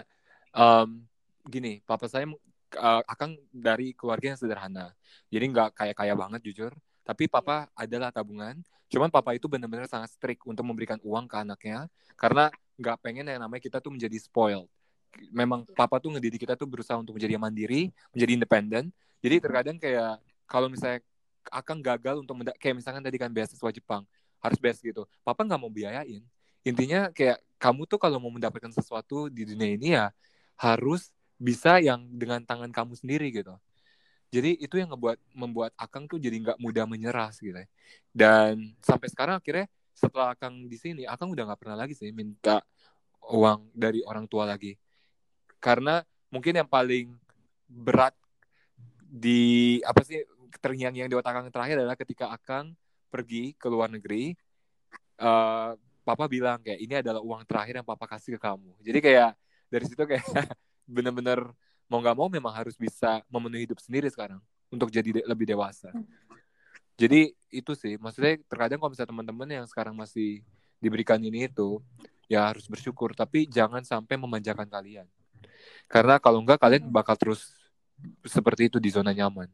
em, gini, papa saya eh, Akang dari keluarga yang sederhana, jadi nggak kaya kaya banget jujur. Tapi papa adalah tabungan. Cuman papa itu benar-benar sangat strict untuk memberikan uang ke anaknya, karena nggak pengen yang namanya kita tuh menjadi spoiled. Memang papa tuh ngedidik kita tuh berusaha untuk menjadi mandiri, menjadi independen. Jadi terkadang kayak kalau misalnya Akang gagal untuk kayak misalkan tadi kan beasiswa Jepang harus beasiswa gitu, papa nggak mau biayain. Intinya kayak kamu tuh kalau mau mendapatkan sesuatu di dunia ini ya harus bisa yang dengan tangan kamu sendiri gitu. Jadi itu yang ngebuat membuat Akang tuh jadi nggak mudah menyerah gitu. Dan sampai sekarang akhirnya setelah Akang di sini, Akang udah nggak pernah lagi sih minta uang dari orang tua lagi. Karena mungkin yang paling berat di apa sih terngiang-ngiang di otak Akang terakhir adalah ketika Akang pergi ke luar negeri, eh, Papa bilang kayak ini adalah uang terakhir yang Papa kasih ke kamu. Jadi kayak dari situ kayak bener-bener mau nggak mau memang harus bisa memenuhi hidup sendiri sekarang untuk jadi de- lebih dewasa. Jadi itu sih, maksudnya terkadang kalau misalnya teman-teman yang sekarang masih diberikan ini itu, ya harus bersyukur. Tapi jangan sampai memanjakan kalian. Karena kalau enggak kalian bakal terus seperti itu di zona nyaman.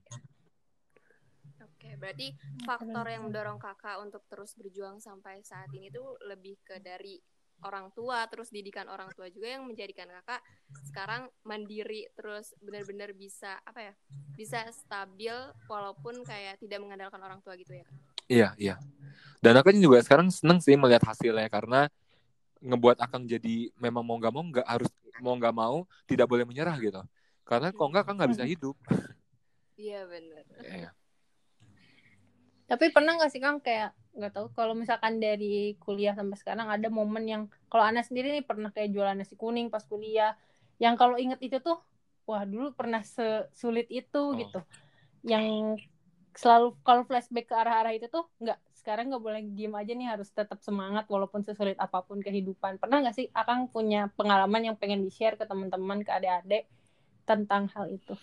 Oke, berarti faktor yang mendorong kakak untuk terus berjuang sampai saat ini tuh lebih ke dari orang tua, terus didikan orang tua juga yang menjadikan kakak sekarang mandiri, terus benar-benar bisa apa ya, bisa stabil walaupun kayak tidak mengandalkan orang tua gitu ya kak. Iya, iya. Dan aku juga sekarang seneng sih melihat hasilnya karena ngebuat Akang jadi memang mau nggak mau nggak harus mau nggak mau tidak boleh menyerah gitu. Karena kalau nggak Akang nggak bisa hidup. Iya benar. Iya. Tapi pernah nggak sih Kang kayak nggak tahu kalau misalkan dari kuliah sampai sekarang ada momen yang kalau Ana sendiri nih pernah kayak jualan nasi kuning pas kuliah yang kalau inget itu tuh wah dulu pernah sesulit itu Oh. gitu. Yang selalu kalau flashback ke arah-arah itu tuh nggak sekarang nggak boleh diem aja nih harus tetap semangat walaupun sesulit apa pun kehidupan. Pernah nggak sih Akang punya pengalaman yang pengen di-share ke teman-teman ke adik-adik tentang hal itu?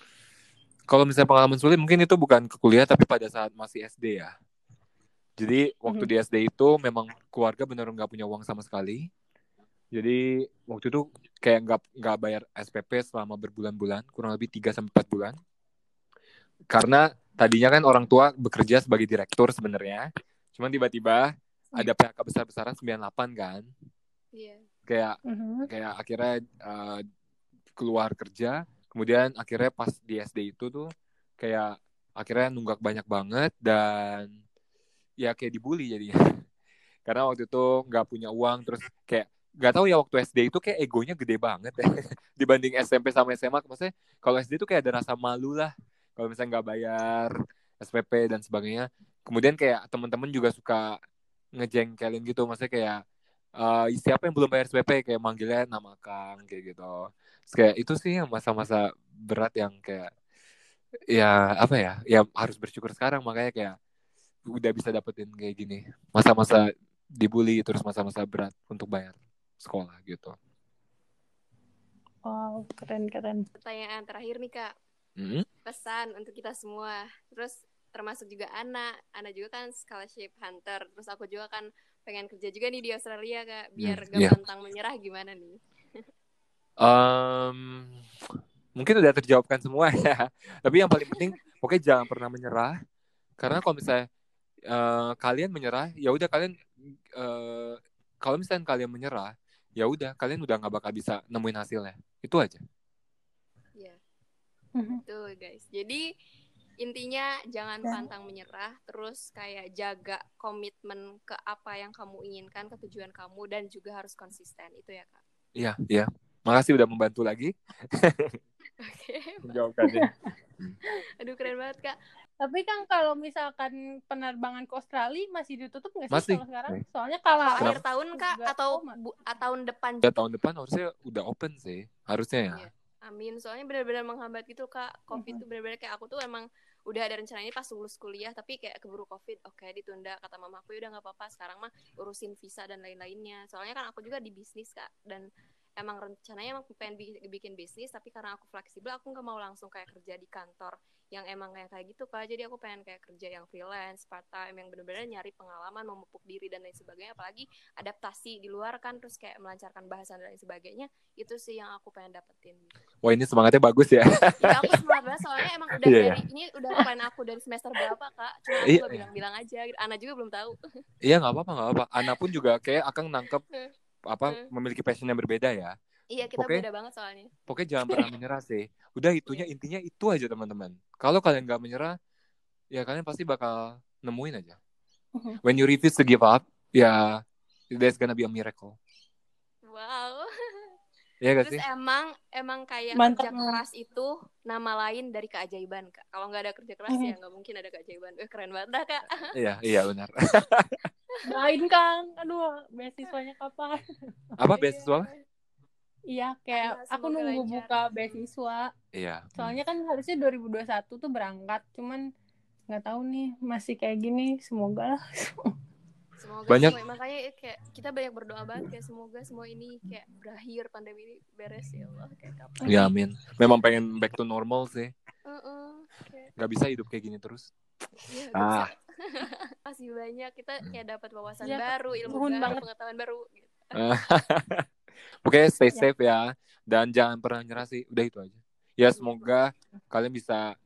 Kalau misalnya pengalaman sulit mungkin itu bukan ke kuliah tapi pada saat masih SD ya. Jadi waktu Mhm. di SD itu memang keluarga benar nggak punya uang sama sekali. Jadi waktu itu kayak nggak nggak bayar SPP selama berbulan-bulan, kurang lebih 3 sampai 4 bulan. Karena tadinya kan orang tua bekerja sebagai direktur sebenarnya. Cuman tiba-tiba ada PHK besar-besaran 98 kan. Iya. Kayak Mhm. kayak akhirnya uh, keluar kerja kemudian akhirnya pas di SD itu tuh kayak akhirnya nunggak banyak banget dan ya kayak dibully jadinya. Karena waktu itu nggak punya uang terus kayak nggak tahu ya waktu SD itu kayak egonya gede banget ya. Dibanding SMP sama SMA maksudnya kalau SD itu kayak ada rasa malu lah. Kalau misalnya nggak bayar SPP dan sebagainya. Kemudian kayak teman-teman juga suka ngejengkelin gitu maksudnya kayak eh, siapa yang belum bayar SPP kayak manggilnya nama Kang kayak gitu. Terus kayak itu sih yang masa-masa berat yang kayak ya apa ya ya harus bersyukur sekarang. Makanya kayak udah bisa dapetin kayak gini masa-masa dibully terus masa-masa berat untuk bayar sekolah gitu Wow, keren-keren. Pertanyaan terakhir nih kak, Mm-mm. pesan untuk kita semua. Terus termasuk juga Ana, Ana juga kan scholarship hunter. Terus aku juga kan pengen kerja juga nih di Australia kak, biar Hmm, gak iya. pantang menyerah gimana nih? Em, mungkin udah terjawabkan semua ya. Tapi yang paling penting, pokoknya jangan pernah menyerah. Karena kalau misalnya eh, kalian menyerah, ya udah kalian eh, kalau misalnya kalian menyerah, ya udah kalian udah nggak bakal bisa nemuin hasilnya. Itu aja. Iya, Mhm. tuh guys. Jadi intinya jangan Dan- pantang menyerah, terus kayak jaga komitmen ke apa yang kamu inginkan, ke tujuan kamu, dan juga harus konsisten. Itu ya kak. Iya, iya. Makasih udah membantu lagi Oke, menjawabkannya. aduh keren banget kak. Tapi kan kalau misalkan penerbangan ke Australia masih ditutup nggak sih Masih. kalau sekarang? Soalnya kalau Kenapa? akhir tahun kak atau bu- ah, tahun depan Ya tahun depan harusnya udah open sih, harusnya ya. Iya. Amin. Soalnya benar-benar menghambat gitu kak. Covid Mhm. tuh benar-benar kayak aku tuh emang udah ada rencana ini pas lulus kuliah tapi kayak keburu covid oke ditunda kata mamaku ya udah nggak apa-apa sekarang mah urusin visa dan lain-lainnya soalnya kan aku juga di bisnis kak dan emang rencananya emang pengen bi- bikin bisnis tapi karena aku fleksibel aku nggak mau langsung kayak kerja di kantor yang emang kayak kayak gitu kak jadi aku pengen kayak kerja yang freelance part time yang bener-bener nyari pengalaman memupuk diri dan lain sebagainya apalagi adaptasi di luar kan terus kayak melancarkan bahasan dan lain sebagainya itu sih yang aku pengen dapetin Wah ini semangatnya bagus ya. ya aku semangat banget soalnya emang udah Iya, dari ini udah plan aku dari semester berapa kak cuma aku Iya. gak bilang-bilang aja Ana juga belum tahu Iya nggak apa-apa nggak apa. Ana pun juga kayak akan nangkep. apa Hmm. memiliki passion yang berbeda ya. iya kita Oke. beda banget soalnya Pokoknya jangan pernah menyerah sih. Udah itunya intinya itu aja teman-teman. Kalau kalian nggak menyerah, ya kalian pasti bakal nemuin aja. Mhm. When you refuse to give up, ya there's gonna be a miracle. wow Iya gak terus sih? emang emang kayak Mantap, kerja keras itu nama lain dari keajaiban kak kalau nggak ada kerja keras ya nggak mungkin ada keajaiban eh keren banget dah kak Iya, iya benar. Lain Kang. Aduh, beasiswanya kapan? Apa beasiswa? Iya, kayak Ayo, aku nunggu lancar. buka beasiswa. Iya. Soalnya kan harusnya 2021 tuh berangkat, cuman nggak tahu nih masih kayak gini. Semoga lah. Semoga Banyak- semua, makanya kayak kita banyak berdoa banget kayak semoga semua ini kayak berakhir pandemi ini beres ya Allah kayak kapan Ya amin. Memang pengen back to normal sih. Heeh, kayak Gak bisa hidup kayak gini terus. ya, Ah. masih banyak kita kayak dapat wawasan Ya, baru ilmu baru banget. pengetahuan baru gitu. Oke, stay Ya. safe ya. Dan jangan pernah nyerah sih. Udah itu aja. Ya semoga kalian bisa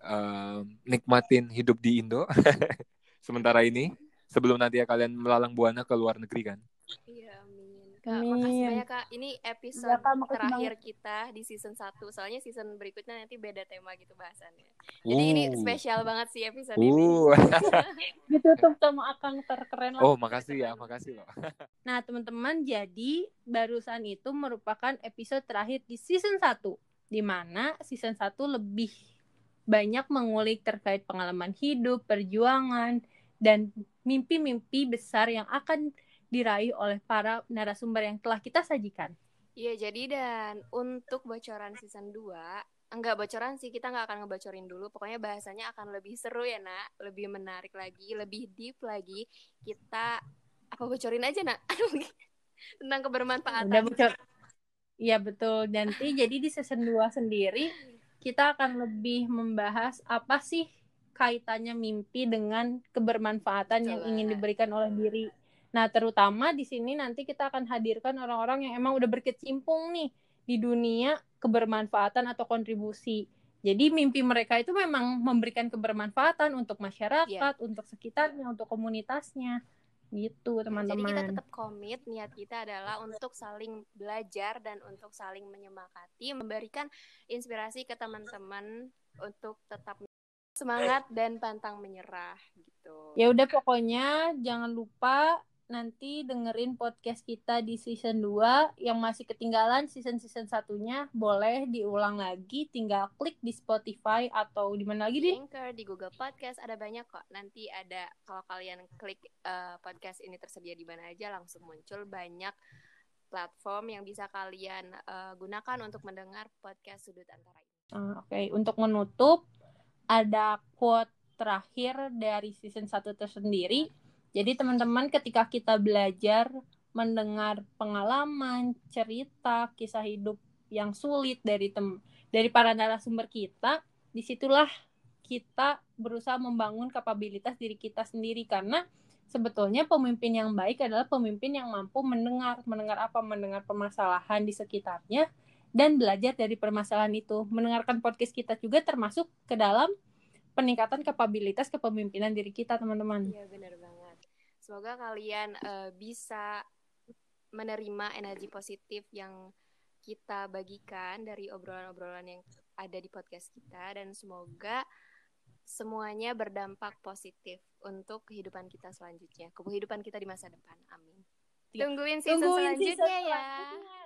em, nikmatin hidup di Indo sementara ini. Sebelum nanti ya kalian melalang buana ke luar negeri kan. Iya, amin. Kak, Amin. makasih banyak Kak. Ini episode Iya, Kak, makasih terakhir kita di season 1. Soalnya season berikutnya nanti beda tema gitu bahasannya. Jadi ini Uh. spesial banget sih episode ini. Uh. Ditutup sama Akang terkeren lah. Oh, makasih ya, makasih loh. Nah, teman-teman, jadi barusan itu merupakan episode terakhir di season 1 di mana season 1 lebih banyak mengulik terkait pengalaman hidup, perjuangan, dan mimpi-mimpi besar yang akan diraih oleh para narasumber yang telah kita sajikan. Iya, jadi dan untuk bocoran season 2, enggak bocoran sih, kita nggak akan ngebocorin dulu. Pokoknya bahasanya akan lebih seru ya, Nak. Lebih menarik lagi, lebih deep lagi. Kita apa bocorin aja, Nak? Tentang kebermanfaatan. Udah bocor. Iya betul. Nanti jadi di season 2 sendiri kita akan lebih membahas apa sih kaitannya mimpi dengan kebermanfaatan yang Betul ingin banget. diberikan oleh diri. Nah, terutama di sini nanti kita akan hadirkan orang-orang yang emang udah berkecimpung nih di dunia kebermanfaatan atau kontribusi. Jadi mimpi mereka itu memang memberikan kebermanfaatan untuk masyarakat, untuk sekitarnya, untuk komunitasnya. Gitu, Jadi kita teman-teman. tetap komit, niat kita adalah untuk saling belajar dan untuk saling menyemangati, memberikan inspirasi ke teman-teman untuk tetap semangat dan pantang menyerah gitu. Ya udah pokoknya jangan lupa nanti dengerin podcast kita di season 2 yang masih ketinggalan season-season satunya boleh diulang lagi tinggal klik di Spotify atau di mana lagi di Anchor, di Google Podcast ada banyak kok. Nanti ada kalau kalian klik eh, podcast ini tersedia di mana aja langsung muncul banyak platform yang bisa kalian eh, gunakan untuk mendengar podcast sudut antara ini. Ah, Oke, untuk menutup ada quote terakhir dari season 1 tersendiri. Jadi teman-teman ketika kita belajar mendengar pengalaman, cerita, kisah hidup yang sulit dari tem dari para narasumber kita, di situlah kita berusaha membangun kapabilitas diri kita sendiri karena sebetulnya pemimpin yang baik adalah pemimpin yang mampu mendengar, mendengar apa, mendengar permasalahan di sekitarnya dan belajar dari permasalahan itu. Mendengarkan podcast kita juga termasuk ke dalam peningkatan kapabilitas kepemimpinan diri kita, teman-teman. Iya benar banget. Semoga kalian eh, bisa menerima energi positif yang kita bagikan dari obrolan-obrolan yang ada di podcast kita dan semoga semuanya berdampak positif untuk kehidupan kita selanjutnya, kehidupan kita di masa depan. Amin. Ya. Tungguin season Tungguin selanjutnya season ya. selanjutnya.